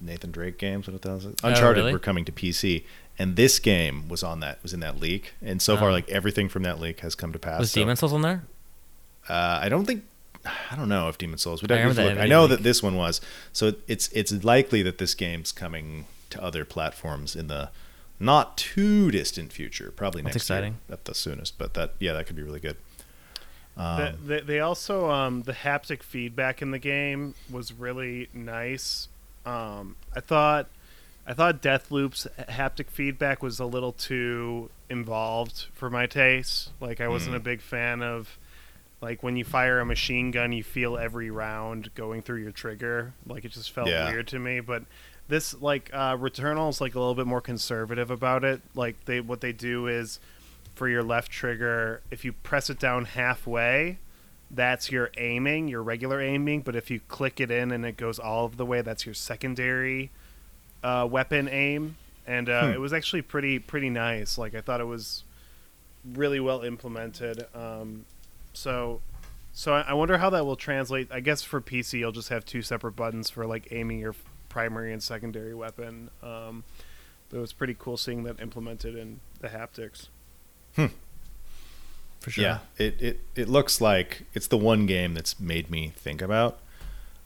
Nathan Drake games. What was it? Oh, Uncharted really? were coming to PC, and this game was on that was in that leak. And so far, Oh. like everything from that leak has come to pass. Was So, Demon Souls on there? Uh, I don't think. I don't know if Demon Souls. We I don't remember look. I know leak. that this one was. So it's it's likely that this game's coming to other platforms in the not too distant future. Probably That's next exciting. year at the soonest. But that yeah, that could be really good. Um, The- they, they also um, the haptic feedback in the game was really nice. Um, I thought I thought Deathloop's haptic feedback was a little too involved for my taste. Like I wasn't Mm. a big fan of like when you fire a machine gun, you feel every round going through your trigger. Like it just felt Yeah. weird to me. But this like uh, Returnal is like a little bit more conservative about it. Like they what they do is for your left trigger, if you press it down halfway, that's your aiming, your regular aiming. But if you click it in and it goes all of the way, that's your secondary uh, weapon aim. And uh, Hmm. it was actually pretty pretty nice. Like I thought it was really well implemented. Um, so so I I wonder how that will translate. I guess for PC, you'll just have two separate buttons for like aiming your primary and secondary weapon. Um, but it was pretty cool seeing that implemented in the haptics. For sure. Yeah, it, it it looks like it's the one game that's made me think about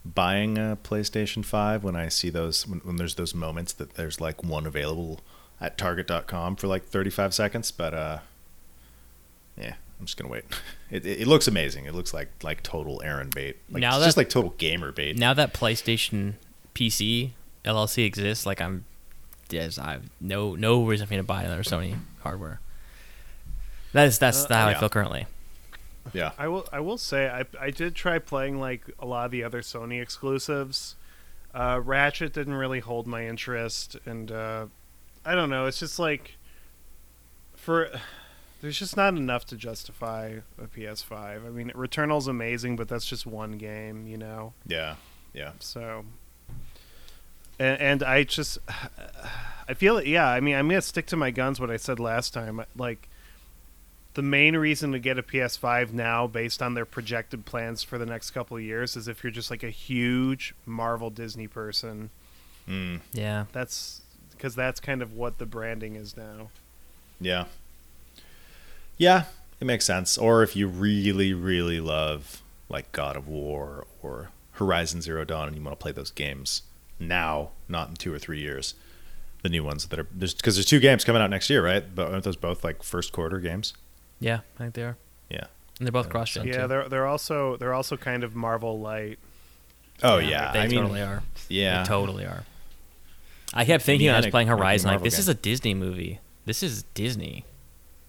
buying a PlayStation 5 when I see those when, when there's those moments that there's like one available at target.com for like 35 seconds, but uh yeah, I'm just going to wait. It, it it looks amazing. It looks like like total Aaron bait. Like Now it's just that- like total gamer bait. Now that PlayStation PC LLC exists, like I'm, yes, I have no no reason for me to buy another Sony hardware. That is that's Uh, how I feel currently. yeah. I will. I will say I I did try playing like a lot of the other Sony exclusives. Uh, Ratchet didn't really hold my interest, and uh, I don't know. It's just like for there's just not enough to justify a PS5. I mean, Returnal's amazing, but that's just one game, you know. Yeah. Yeah. So, and, and I just I feel it. Yeah, I mean, I'm gonna stick to my guns. What I said last time, like the main reason to get a PS5 now, based on their projected plans for the next couple of years, is if you're just like a huge Marvel Disney person. Mm, Yeah. That's because that's kind of what the branding is now. yeah. Yeah, it makes sense. Or if you really, really love like God of War or Horizon Zero Dawn and you want to play those games now, not in two or three years. The new ones that are there's because there's two games coming out next year, right? But aren't those both like first quarter games? Yeah, I think they are. Yeah. And they're both cross gen. yeah, too. they're they're also they're also kind of Marvel light. Oh yeah, They I mean, totally are. yeah, They totally are. I kept thinking when I was playing might be a Horizon, like this game. is a Disney movie. This is Disney.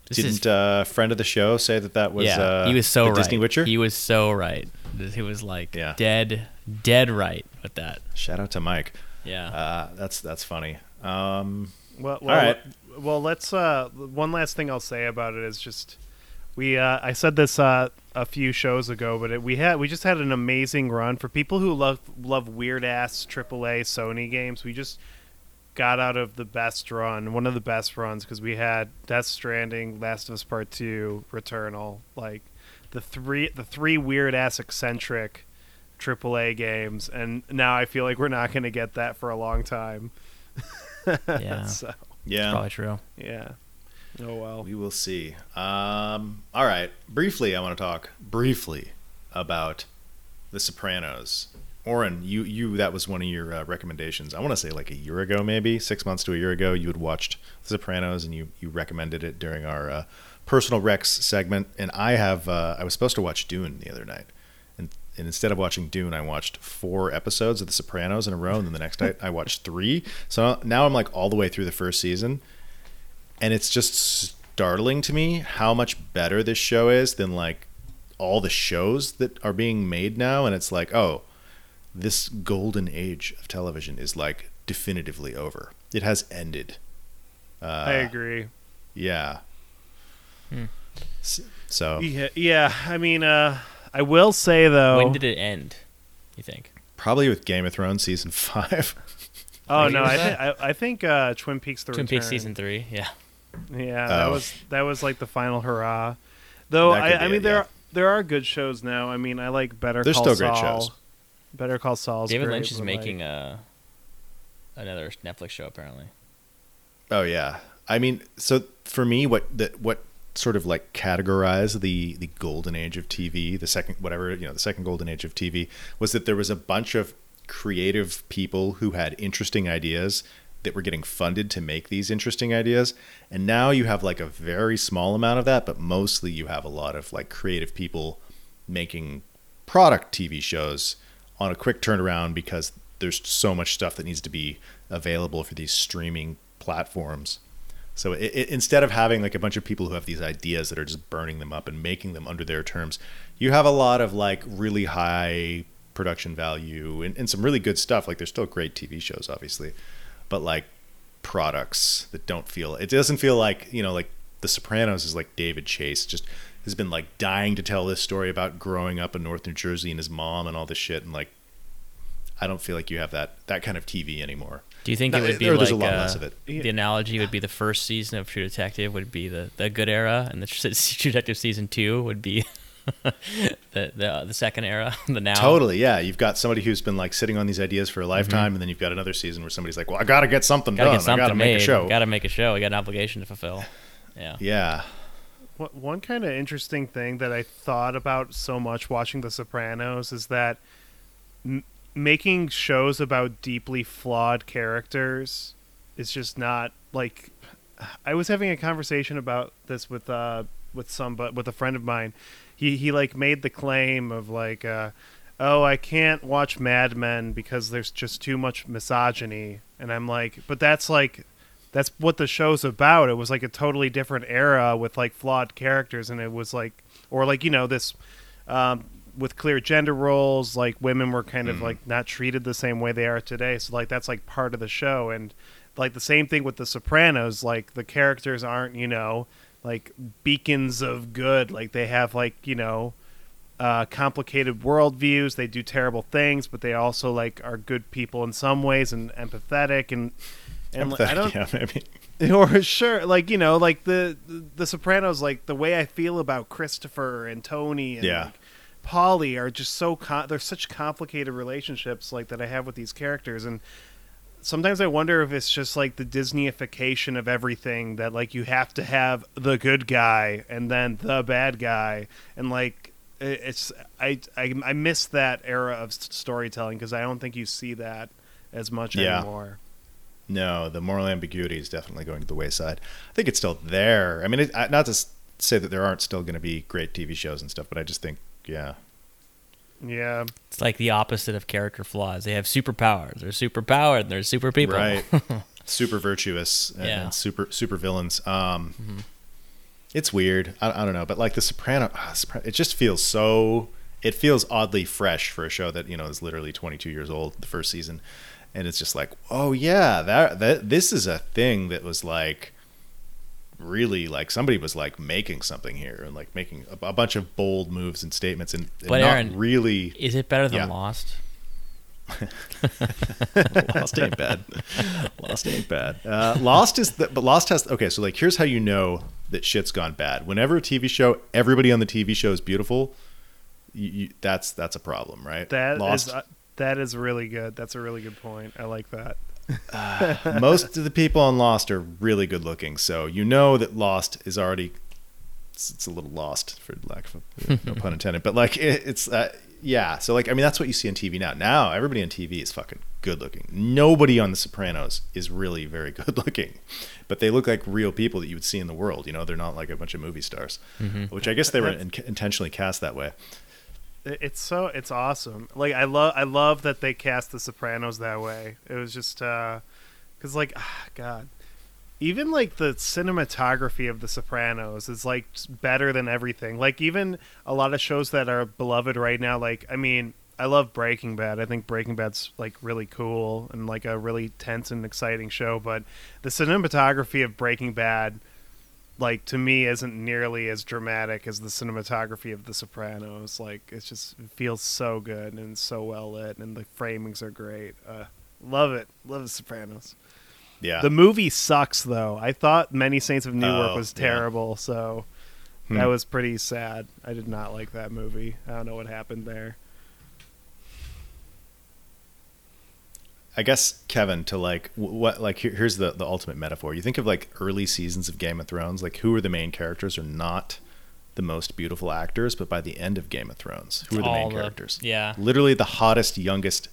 This Didn't uh, friend of the show say that that was yeah. uh, he was so the right. Disney Witcher? He was so right. He was like Yeah. dead, dead right with that. Shout out to Mike. Yeah. Uh, that's that's funny. Um, Well, well, right. well, let's. Uh, one last thing I'll say about it is just we. Uh, I said this uh, a few shows ago, but it, we had we just had an amazing run for people who love love weird ass AAA Sony games. We just got out of the best run, one of the best runs, because we had Death Stranding, Last of Us Part Two, Returnal, like the three the three weird ass eccentric AAA games, and now I feel like we're not going to get that for a long time. yeah. so yeah, Probably true. yeah. Oh well. we will see. Um, all right, briefly, I want to talk briefly about The Sopranos. Oren, you you that was one of your uh, recommendations. I want to say like a year ago, maybe six months to a year ago, you had watched The Sopranos and you you recommended it during our uh, personal Rex segment. And I have uh, I was supposed to watch Dune the other night, and, and instead of watching Dune, I watched four episodes of The Sopranos in a row, and then the next night I watched three. So now I'm like all the way through the first season, and it's just startling to me how much better this show is than like all the shows that are being made now. And it's like, oh this golden age of television is like definitively over. It has ended. Uh, I agree. Yeah. Hmm. So Yeah, yeah. I mean, uh, I will say though. When did it end? You think? probably with Game of Thrones season five. oh no, I, that? thi- I I think uh, Twin Peaks: The Twin Return. Peaks season three. Yeah. Yeah, that Oh. was that was like the final hurrah. Though I, I mean, it, there yeah. are, there are good shows now. I mean, I like Better There's Call still great shows. Better Call Saul. David great, Lynch is making like, a another Netflix show apparently. Oh yeah. I mean, so for me, what that what sort of like categorize the the golden age of TV, the second whatever you know, the second golden age of TV was that there was a bunch of creative people who had interesting ideas that were getting funded to make these interesting ideas, and now you have like a very small amount of that, but mostly you have a lot of like creative people making product TV shows on a quick turnaround because there's so much stuff that needs to be available for these streaming platforms. So it, it, instead of having like a bunch of people who have these ideas that are just burning them up and making them under their terms, you have a lot of like really high production value and, and some really good stuff. Like there's still great TV shows, obviously, but like products that don't feel it doesn't feel like you know like The Sopranos is like David Chase just has been like dying to tell this story about growing up in North New Jersey and his mom and all this shit and like I don't feel like you have that that kind of TV anymore. Do you think No, it would be there- like there's a lot uh, less of it. the analogy would be the first season of True Detective would be the, the good era, and the True Detective season two would be the, the the second era, the now. Totally, yeah. You've got somebody who's been like sitting on these ideas for a lifetime, and then you've got another season where somebody's like, "Well, I got to get something Gotta done. get something I got to made. make a show." Gotta make a show. We got an obligation to fulfill. Yeah. Yeah, One- One kind of interesting thing that I thought about so much watching The Sopranos is that m- making shows about deeply flawed characters is just not like. I was having a conversation about this with uh with some but with a friend of mine. He he like made the claim of like uh oh I can't watch Mad Men because there's just too much misogyny and I'm like but that's like that's what the show's about. It was like a totally different era with like flawed characters, and it was like, or like you know this, um, with clear gender roles. Like women were kind of like not treated the same way they are today. So like that's like part of the show, and like the same thing with The Sopranos. Like the characters aren't you know like beacons of good. Like they have like you know uh, complicated worldviews. They do terrible things, but they also like are good people in some ways and empathetic and and like, I don't yeah, maybe. or sure like you know like the the Sopranos like the way I feel about Christopher and Tony and Yeah. like, Paulie are just so com- they're such complicated relationships like that I have with these characters and sometimes I wonder if it's just like the Disneyification of everything that like you have to have the good guy and then the bad guy and like it's I I, I miss that era of storytelling because I don't think you see that as much Yeah. anymore. No, the moral ambiguity is definitely going to the wayside. I think it's still there. I mean, it, not to say that there aren't still going to be great TV shows and stuff, but I just think, yeah, Yeah. It's like the opposite of character flaws. They have superpowers. They're super powered. They're super people. right, super virtuous and, Yeah. and super super villains. Um, It's weird. I, I don't know, but like the Soprano, ah, Sopran- it just feels so. It feels oddly fresh for a show that you know is literally 22 years old, the first season, and it's just like, oh yeah, that that this is a thing that was like really like somebody was like making something here and like making a, a bunch of bold moves and statements and, and But not Aaron- really Is it better than Yeah. Lost? Lost ain't bad. Lost ain't bad. Uh, Lost is, the, but Lost has. Okay, so like, here's how you know that shit's gone bad. Whenever a TV show, everybody on the TV show is beautiful. You, you, that's that's a problem, right? That is Lost. uh, that is really good. That's a really good point. I like that. most of the people on Lost are really good looking, so you know that Lost is already. It's, it's a little lost, for lack of a, no pun intended. But like, it, it's uh, yeah. So like, I mean, that's what you see on TV now. Now everybody on TV is fucking good looking. Nobody on The Sopranos is really very good looking, but they look like real people that you would see in the world. You know, they're not like a bunch of movie stars, which I guess they were in, intentionally cast that way. It- It's so it's awesome. Like I love I love that they cast the Sopranos that way. It was just because like ah, God, even like the cinematography of the Sopranos is like better than everything. Like even a lot of shows that are beloved right now. Like I mean, I love Breaking Bad. I think Breaking Bad's like really cool and like a really tense and exciting show. But the cinematography of Breaking Bad like to me isn't nearly as dramatic as the cinematography of The Sopranos. Like it's just it feels so good and so well lit, and the framings are great. Uh, love it, love The Sopranos. Yeah, The movie sucks though. I thought Many Saints of Newark Oh, was yeah. terrible, so Hmm. that was pretty sad. I did not like that movie. I don't know what happened there. I guess Kevin to like what like here, here's the the ultimate metaphor. You think of like early seasons of Game of Thrones, like who are the main characters are not the most beautiful actors, but by the end of Game of Thrones, who are the All main the- characters? yeah. literally the hottest, youngest.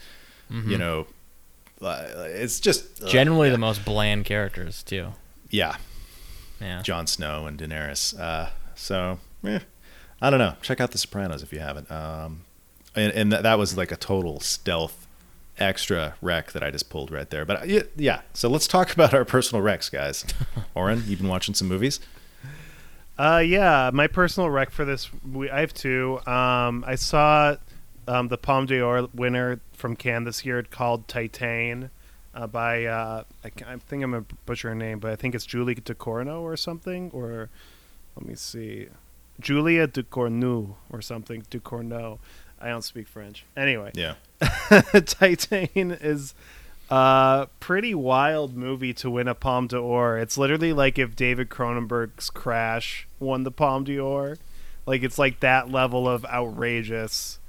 You know, uh, it's just ugh, Generally, the most bland characters too. yeah, Yeah. Jon Snow and Daenerys. Uh, so, eh, I don't know. Check out The Sopranos if you haven't. Um, and and that, that was like a total stealth extra wreck that I just pulled right there. But uh, yeah, yeah. So let's talk about our personal wrecks, guys. Oren, you've been watching some movies. Uh, yeah, my personal wreck for this, we, I have two. Um, I saw um, the Palme d'Or winner from Cannes this year called Titane uh, by, uh, I, I think I'm going to butcher her name, but I think it's Julie Ducournau or something. Or let me see. Julia Ducournau or something. Ducournau. I don't speak French. Anyway. Yeah. Titane is a pretty wild movie to win a Palme d'Or. It's literally like if David Cronenberg's Crash won the Palme d'Or. Like it's like that level of outrageous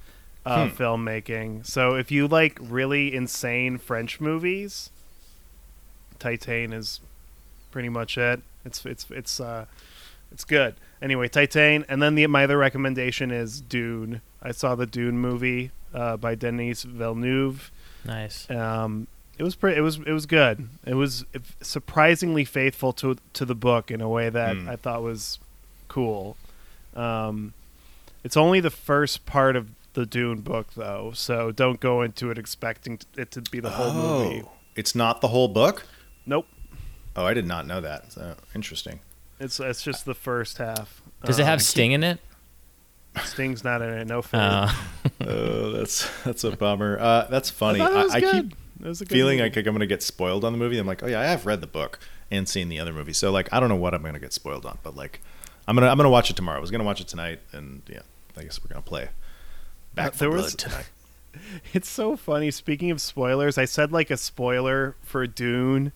uh, Hmm. filmmaking. So if you like really insane French movies, Titane is pretty much it. It's it's it's uh it's good. Anyway, Titane, and then the my other recommendation is Dune. I saw the Dune movie uh, by Denis Villeneuve. Nice. Um, it was pretty. It was it was good. It was surprisingly faithful to to the book in a way that Hmm. I thought was cool. Um, it's only the first part of the Dune book though, so don't go into it expecting it to be the whole movie. Oh, it's not the whole book. Nope. Oh, I did not know that. So interesting. It's it's just the first half. Does it Um, have Sting in it? Sting's not in it. No faith. Uh, oh, that's that's a bummer. Uh, that's funny. I, it was I, I good. keep It was feeling movie. like I'm gonna get spoiled on the movie. I'm like, oh yeah, I have read the book and seen the other movie, so like I don't know what I'm gonna get spoiled on, but like I'm gonna I'm gonna watch it tomorrow. I was gonna watch it tonight, and yeah, I guess we're gonna play Back Uh, there for was- Blood tonight. It's so funny. Speaking of spoilers, I said like a spoiler for Dune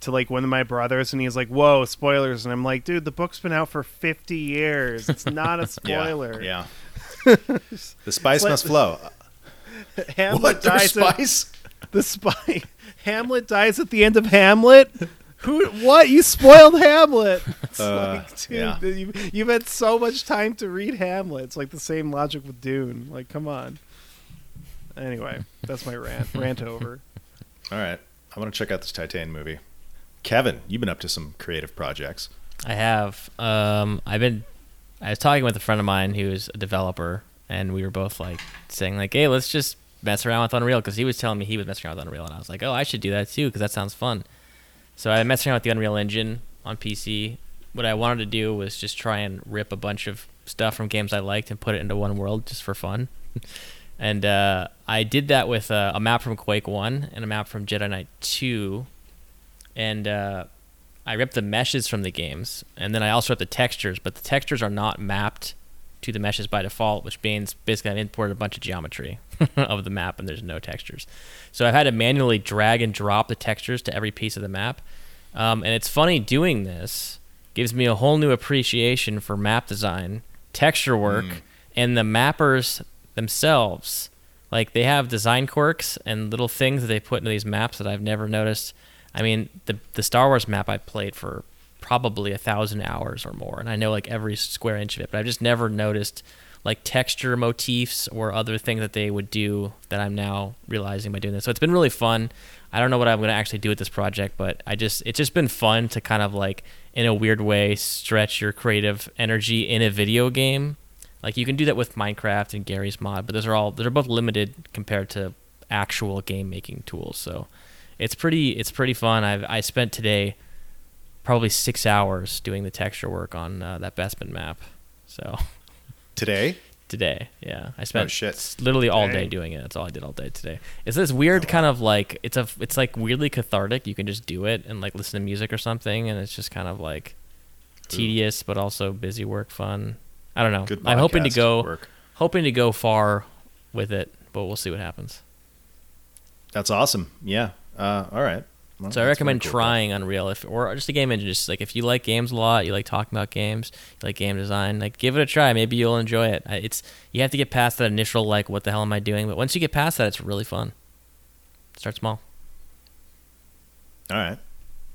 to like one of my brothers, and he's like, "Whoa, spoilers!" And I'm like, "Dude, the book's been out for 50 years. It's not a spoiler." Yeah. the spice like- must flow. Hamlet What? Dies. At, spice? the spy. Hamlet dies at the end of Hamlet. Who? What? You spoiled Hamlet. It's Uh, like, dude, yeah. you, you've had so much time to read Hamlet. It's like the same logic with Dune. Like, come on. Anyway, that's my rant. rant over. All right. I want to check out this Titane movie. Kevin, you've been up to some creative projects. I have. Um, I've been. I was talking with a friend of mine who's a developer, and we were both like saying like, "Hey, let's just mess around with Unreal," because he was telling me he was messing around with Unreal, and I was like, "Oh, I should do that too," because that sounds fun. So I messed around with the Unreal Engine on PC. What I wanted to do was just try and rip a bunch of stuff from games I liked and put it into one world just for fun. and uh, I did that with uh, a map from Quake One and a map from Jedi Knight Two, and uh, I ripped the meshes from the games, and then I also ripped the textures, but the textures are not mapped to the meshes by default, which means basically I've imported a bunch of geometry of the map, and there's no textures. So I've had to manually drag and drop the textures to every piece of the map, um, and it's funny doing this gives me a whole new appreciation for map design, texture work, and the mappers themselves. Like they have design quirks and little things that they put into these maps that I've never noticed. I mean, the the Star Wars map I played for probably a thousand hours or more, and I know like every square inch of it, but I've just never noticed like texture motifs or other things that they would do that I'm now realizing by doing this. So it's been really fun. I don't know what I'm going to actually do with this project, but I just it's just been fun to kind of like in a weird way stretch your creative energy in a video game. Like you can do that with Minecraft and Garry's Mod, but those are all they're both limited compared to actual game making tools. So it's pretty it's pretty fun. I've I spent today probably six hours doing the texture work on uh, that Bespin map. So Today? today, yeah, I spent shit. literally all day doing it. That's all I did all day today. It's this weird kind of like it's a it's like weirdly cathartic. You can just do it and like listen to music or something, and it's just kind of like tedious but also busy work fun. I don't know. Good I'm hoping to go work. hoping to go far with it, but we'll see what happens. That's awesome. Yeah. Uh, all right. Well, So I recommend cool. trying Unreal if or just a game engine. Just like if you like games a lot, you like talking about games, you like game design, like give it a try. Maybe you'll enjoy it. It's you have to get past that initial like what the hell am I doing, but once you get past that, it's really fun. Start small. All right.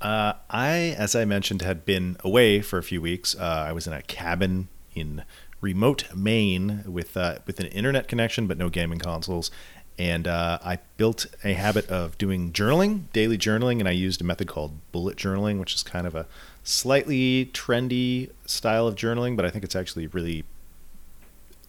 Uh, I, as I mentioned, had been away for a few weeks. Uh, I was in a cabin in remote Maine with uh, with an internet connection, but no gaming consoles. And uh, I built a habit of doing journaling, daily journaling, and I used a method called bullet journaling, which is kind of a slightly trendy style of journaling, but I think it's actually really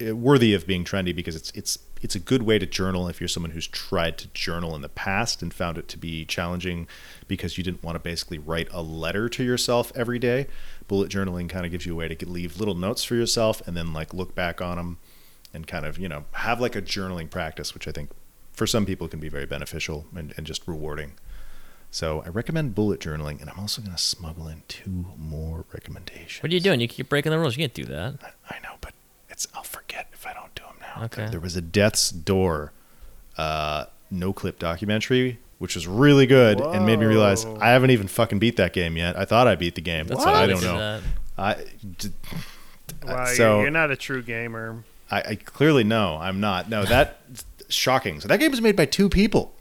uh, worthy of being trendy because it's it's it's a good way to journal if you're someone who's tried to journal in the past and found it to be challenging because you didn't want to basically write a letter to yourself every day. Bullet journaling kind of gives you a way to leave little notes for yourself and then like look back on them and kind of you know have like a journaling practice, which I think for some people can be very beneficial and, and just rewarding. So I recommend bullet journaling, and I'm also going to smuggle in two more recommendations. What are you doing? You keep breaking the rules. You can't do that. I know, but it's I'll forget if I don't do them now. Okay. There was a Death's Door, uh, Noclip documentary, which was really good and made me realize I haven't even fucking beat that game yet. I thought I beat the game. That's what? I don't know. that. I, d- Wow, so you're, you're not a true gamer. I, I clearly know I'm not. No, that shocking. So that game was made by two people.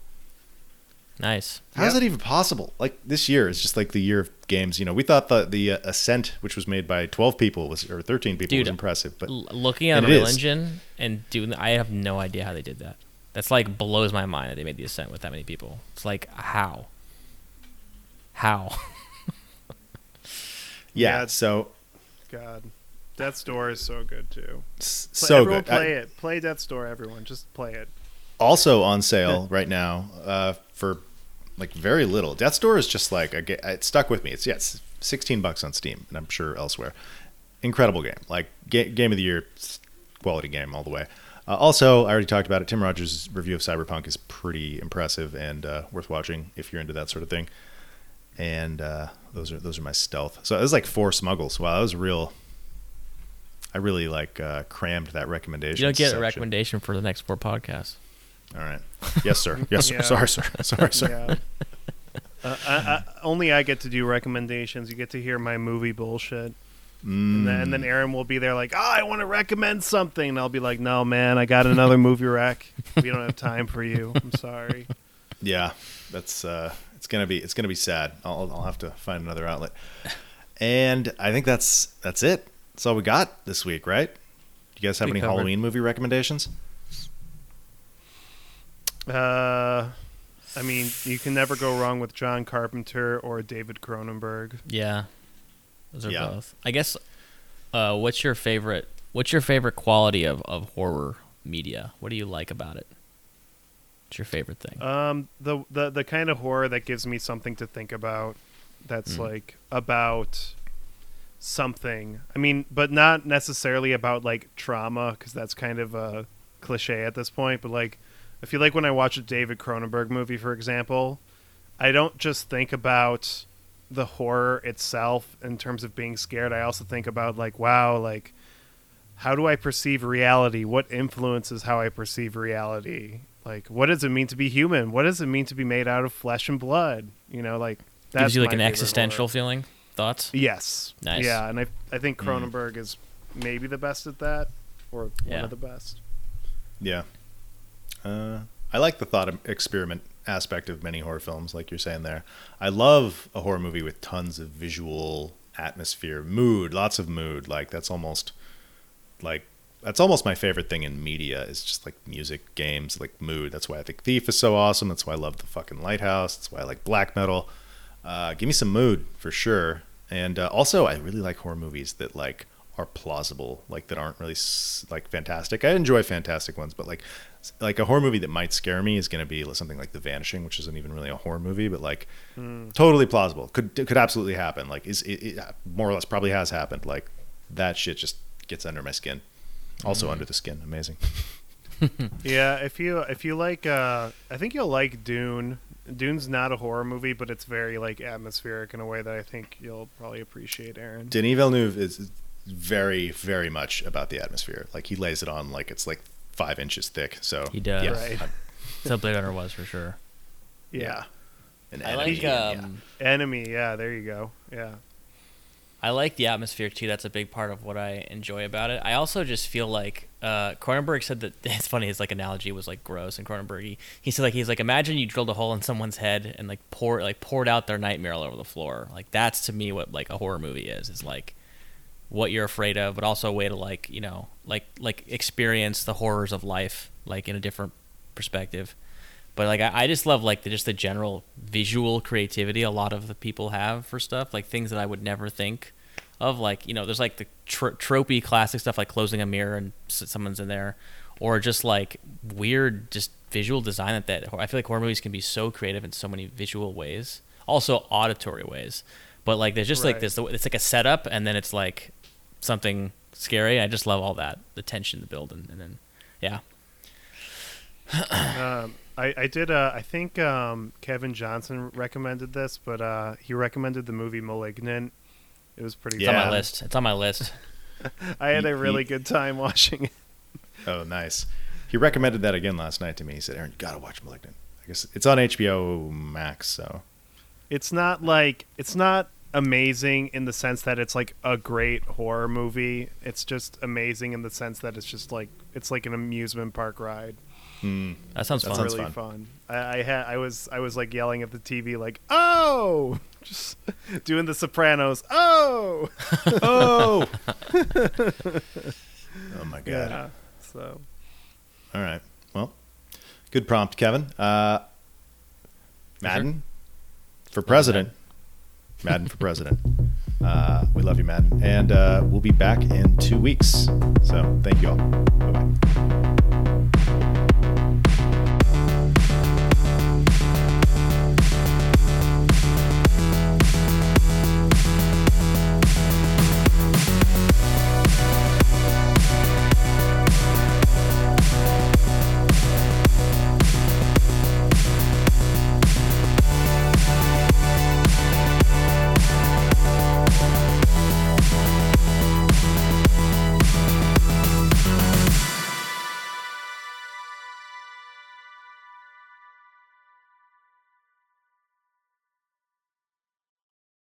Nice. How's Yep. that even possible? Like this year is just like the year of games. You know, we thought the the uh, Ascent, which was made by 12 people, was or 13 people, was impressive. But L- looking at and Unreal. Engine and doing, I have no idea how they did that. That's like blows my mind that they made the Ascent with that many people. It's like how, how. yeah, Yeah. so God, Death's Door is so good too. s- Play, so everyone good. I- Play it. Play Death's Door. Everyone, just play it. also on sale right now uh, for like very little. Death's Door is just like a it stuck with me. It's yeah, 16 bucks on Steam, and I'm sure elsewhere. Incredible game, like ga- game of the year, quality game all the way. Uh, also, I already talked about it. Tim Rogers' review of Cyberpunk is pretty impressive and uh, worth watching if you're into that sort of thing. And uh, those are those are my stealth. So it was like four smuggles. Wow, that was real. I really like uh, crammed that recommendation. You don't get a recommendation for the next four podcasts. All right. Yes, sir. Yes, sir. Yeah. Sorry, sir. Sorry, sir. Yeah. Uh, I, I, only I get to do recommendations. You get to hear my movie bullshit. And, then, and Mm. then Aaron will be there like, oh, I want to recommend something. And I'll be like, no, man, I got another movie rec. We don't have time for you. I'm sorry. Yeah, that's uh, it's gonna be it's gonna be sad. I'll I'll have to find another outlet. And I think that's that's it. That's all we got this week, right? Do you guys have We any covered. Halloween movie recommendations? Uh, I mean, you can never go wrong with John Carpenter or David Cronenberg. Yeah, those are Yeah. both. I guess. Uh, what's your favorite? What's your favorite quality of, of horror media? What do you like about it? What's your favorite thing? Um, the the the kind of horror that gives me something to think about. That's Mm. like about something. I mean, but not necessarily about like trauma, because that's kind of a cliche at this point. But like, I feel like when I watch a David Cronenberg movie, for example, I don't just think about the horror itself in terms of being scared. I also think about like, wow, like how do I perceive reality? What influences how I perceive reality? Like, what does it mean to be human? What does it mean to be made out of flesh and blood? You know, like that's Gives you like an existential horror. feeling. Thoughts? Yes. Nice. Mm. Yeah, and I I think Cronenberg is maybe the best at that, or Yeah. one of the best. Yeah. Uh, I like the thought experiment aspect of many horror films, like you're saying there. I love a horror movie with tons of visual atmosphere, mood, lots of mood. Like that's almost like that's almost my favorite thing in media is just like music, games, like mood. That's why I think Thief is so awesome. That's why I love the fucking Lighthouse. That's why I like black metal. Uh, give me some mood for sure. And uh, also, I really like horror movies that like are plausible, like that aren't really like fantastic. I enjoy fantastic ones, but like like a horror movie that might scare me is going to be something like The Vanishing, which isn't even really a horror movie, but like totally plausible. Could could absolutely happen. Like is it, it more or less probably has happened. Like that shit just gets under my skin. Also under the skin, amazing. Yeah, if you if you like, uh, I think you'll like Dune. Dune's not a horror movie, but it's very like atmospheric in a way that I think you'll probably appreciate, Aaron. Denis Villeneuve is very very much about the atmosphere. Like he lays it on like it's like five inches thick. So He does. Yeah, Right. I'm- So Blade Runner was for sure. yeah. An I enemy, like yeah. um, Enemy, yeah, there you go. Yeah. I like the atmosphere too. That's a big part of what I enjoy about it. I also just feel like uh, Cronenberg said that it's funny. His like analogy was like gross, and Cronenberg he, he said like he's like imagine you drilled a hole in someone's head and like pour like poured out their nightmare all over the floor. Like that's to me what like a horror movie is. Is like what you're afraid of, but also a way to like you know like like experience the horrors of life like in a different perspective. But like I, I just love like the just the general visual creativity a lot of the people have for stuff like things that I would never think of like you know there's like the tro- tropey classic stuff like closing a mirror and someone's in there or just like weird just visual design that that I feel like horror movies can be so creative in so many visual ways also auditory ways but like there's just like this it's like a setup and then it's like something scary I just love all that the tension to build and, and then yeah um, I, I did. Uh, I think um, Kevin Johnson recommended this, but uh, he recommended the movie *Malignant*. It was pretty. Good. It's on Yeah. my list it's on my list I had He- a really he- good time watching it. Oh, nice. He recommended that again last night to me. He said, "Aaron, you gotta watch *Malignant*. I guess it's on HBO Max. So It's not like it's not amazing in the sense that it's like a great horror movie. It's just amazing in the sense that it's just like it's like an amusement park ride. hmm, that sounds That fun sounds really fun. fun. I, I had I was I was like yelling at the TV like oh just doing the Sopranos oh oh, oh my god! yeah so All right. Well, good prompt, Kevin. Uh, Madden for president. Madden for president. Uh, we love you, Madden, and uh, we'll be back in two weeks. So thank you all. Bye bye.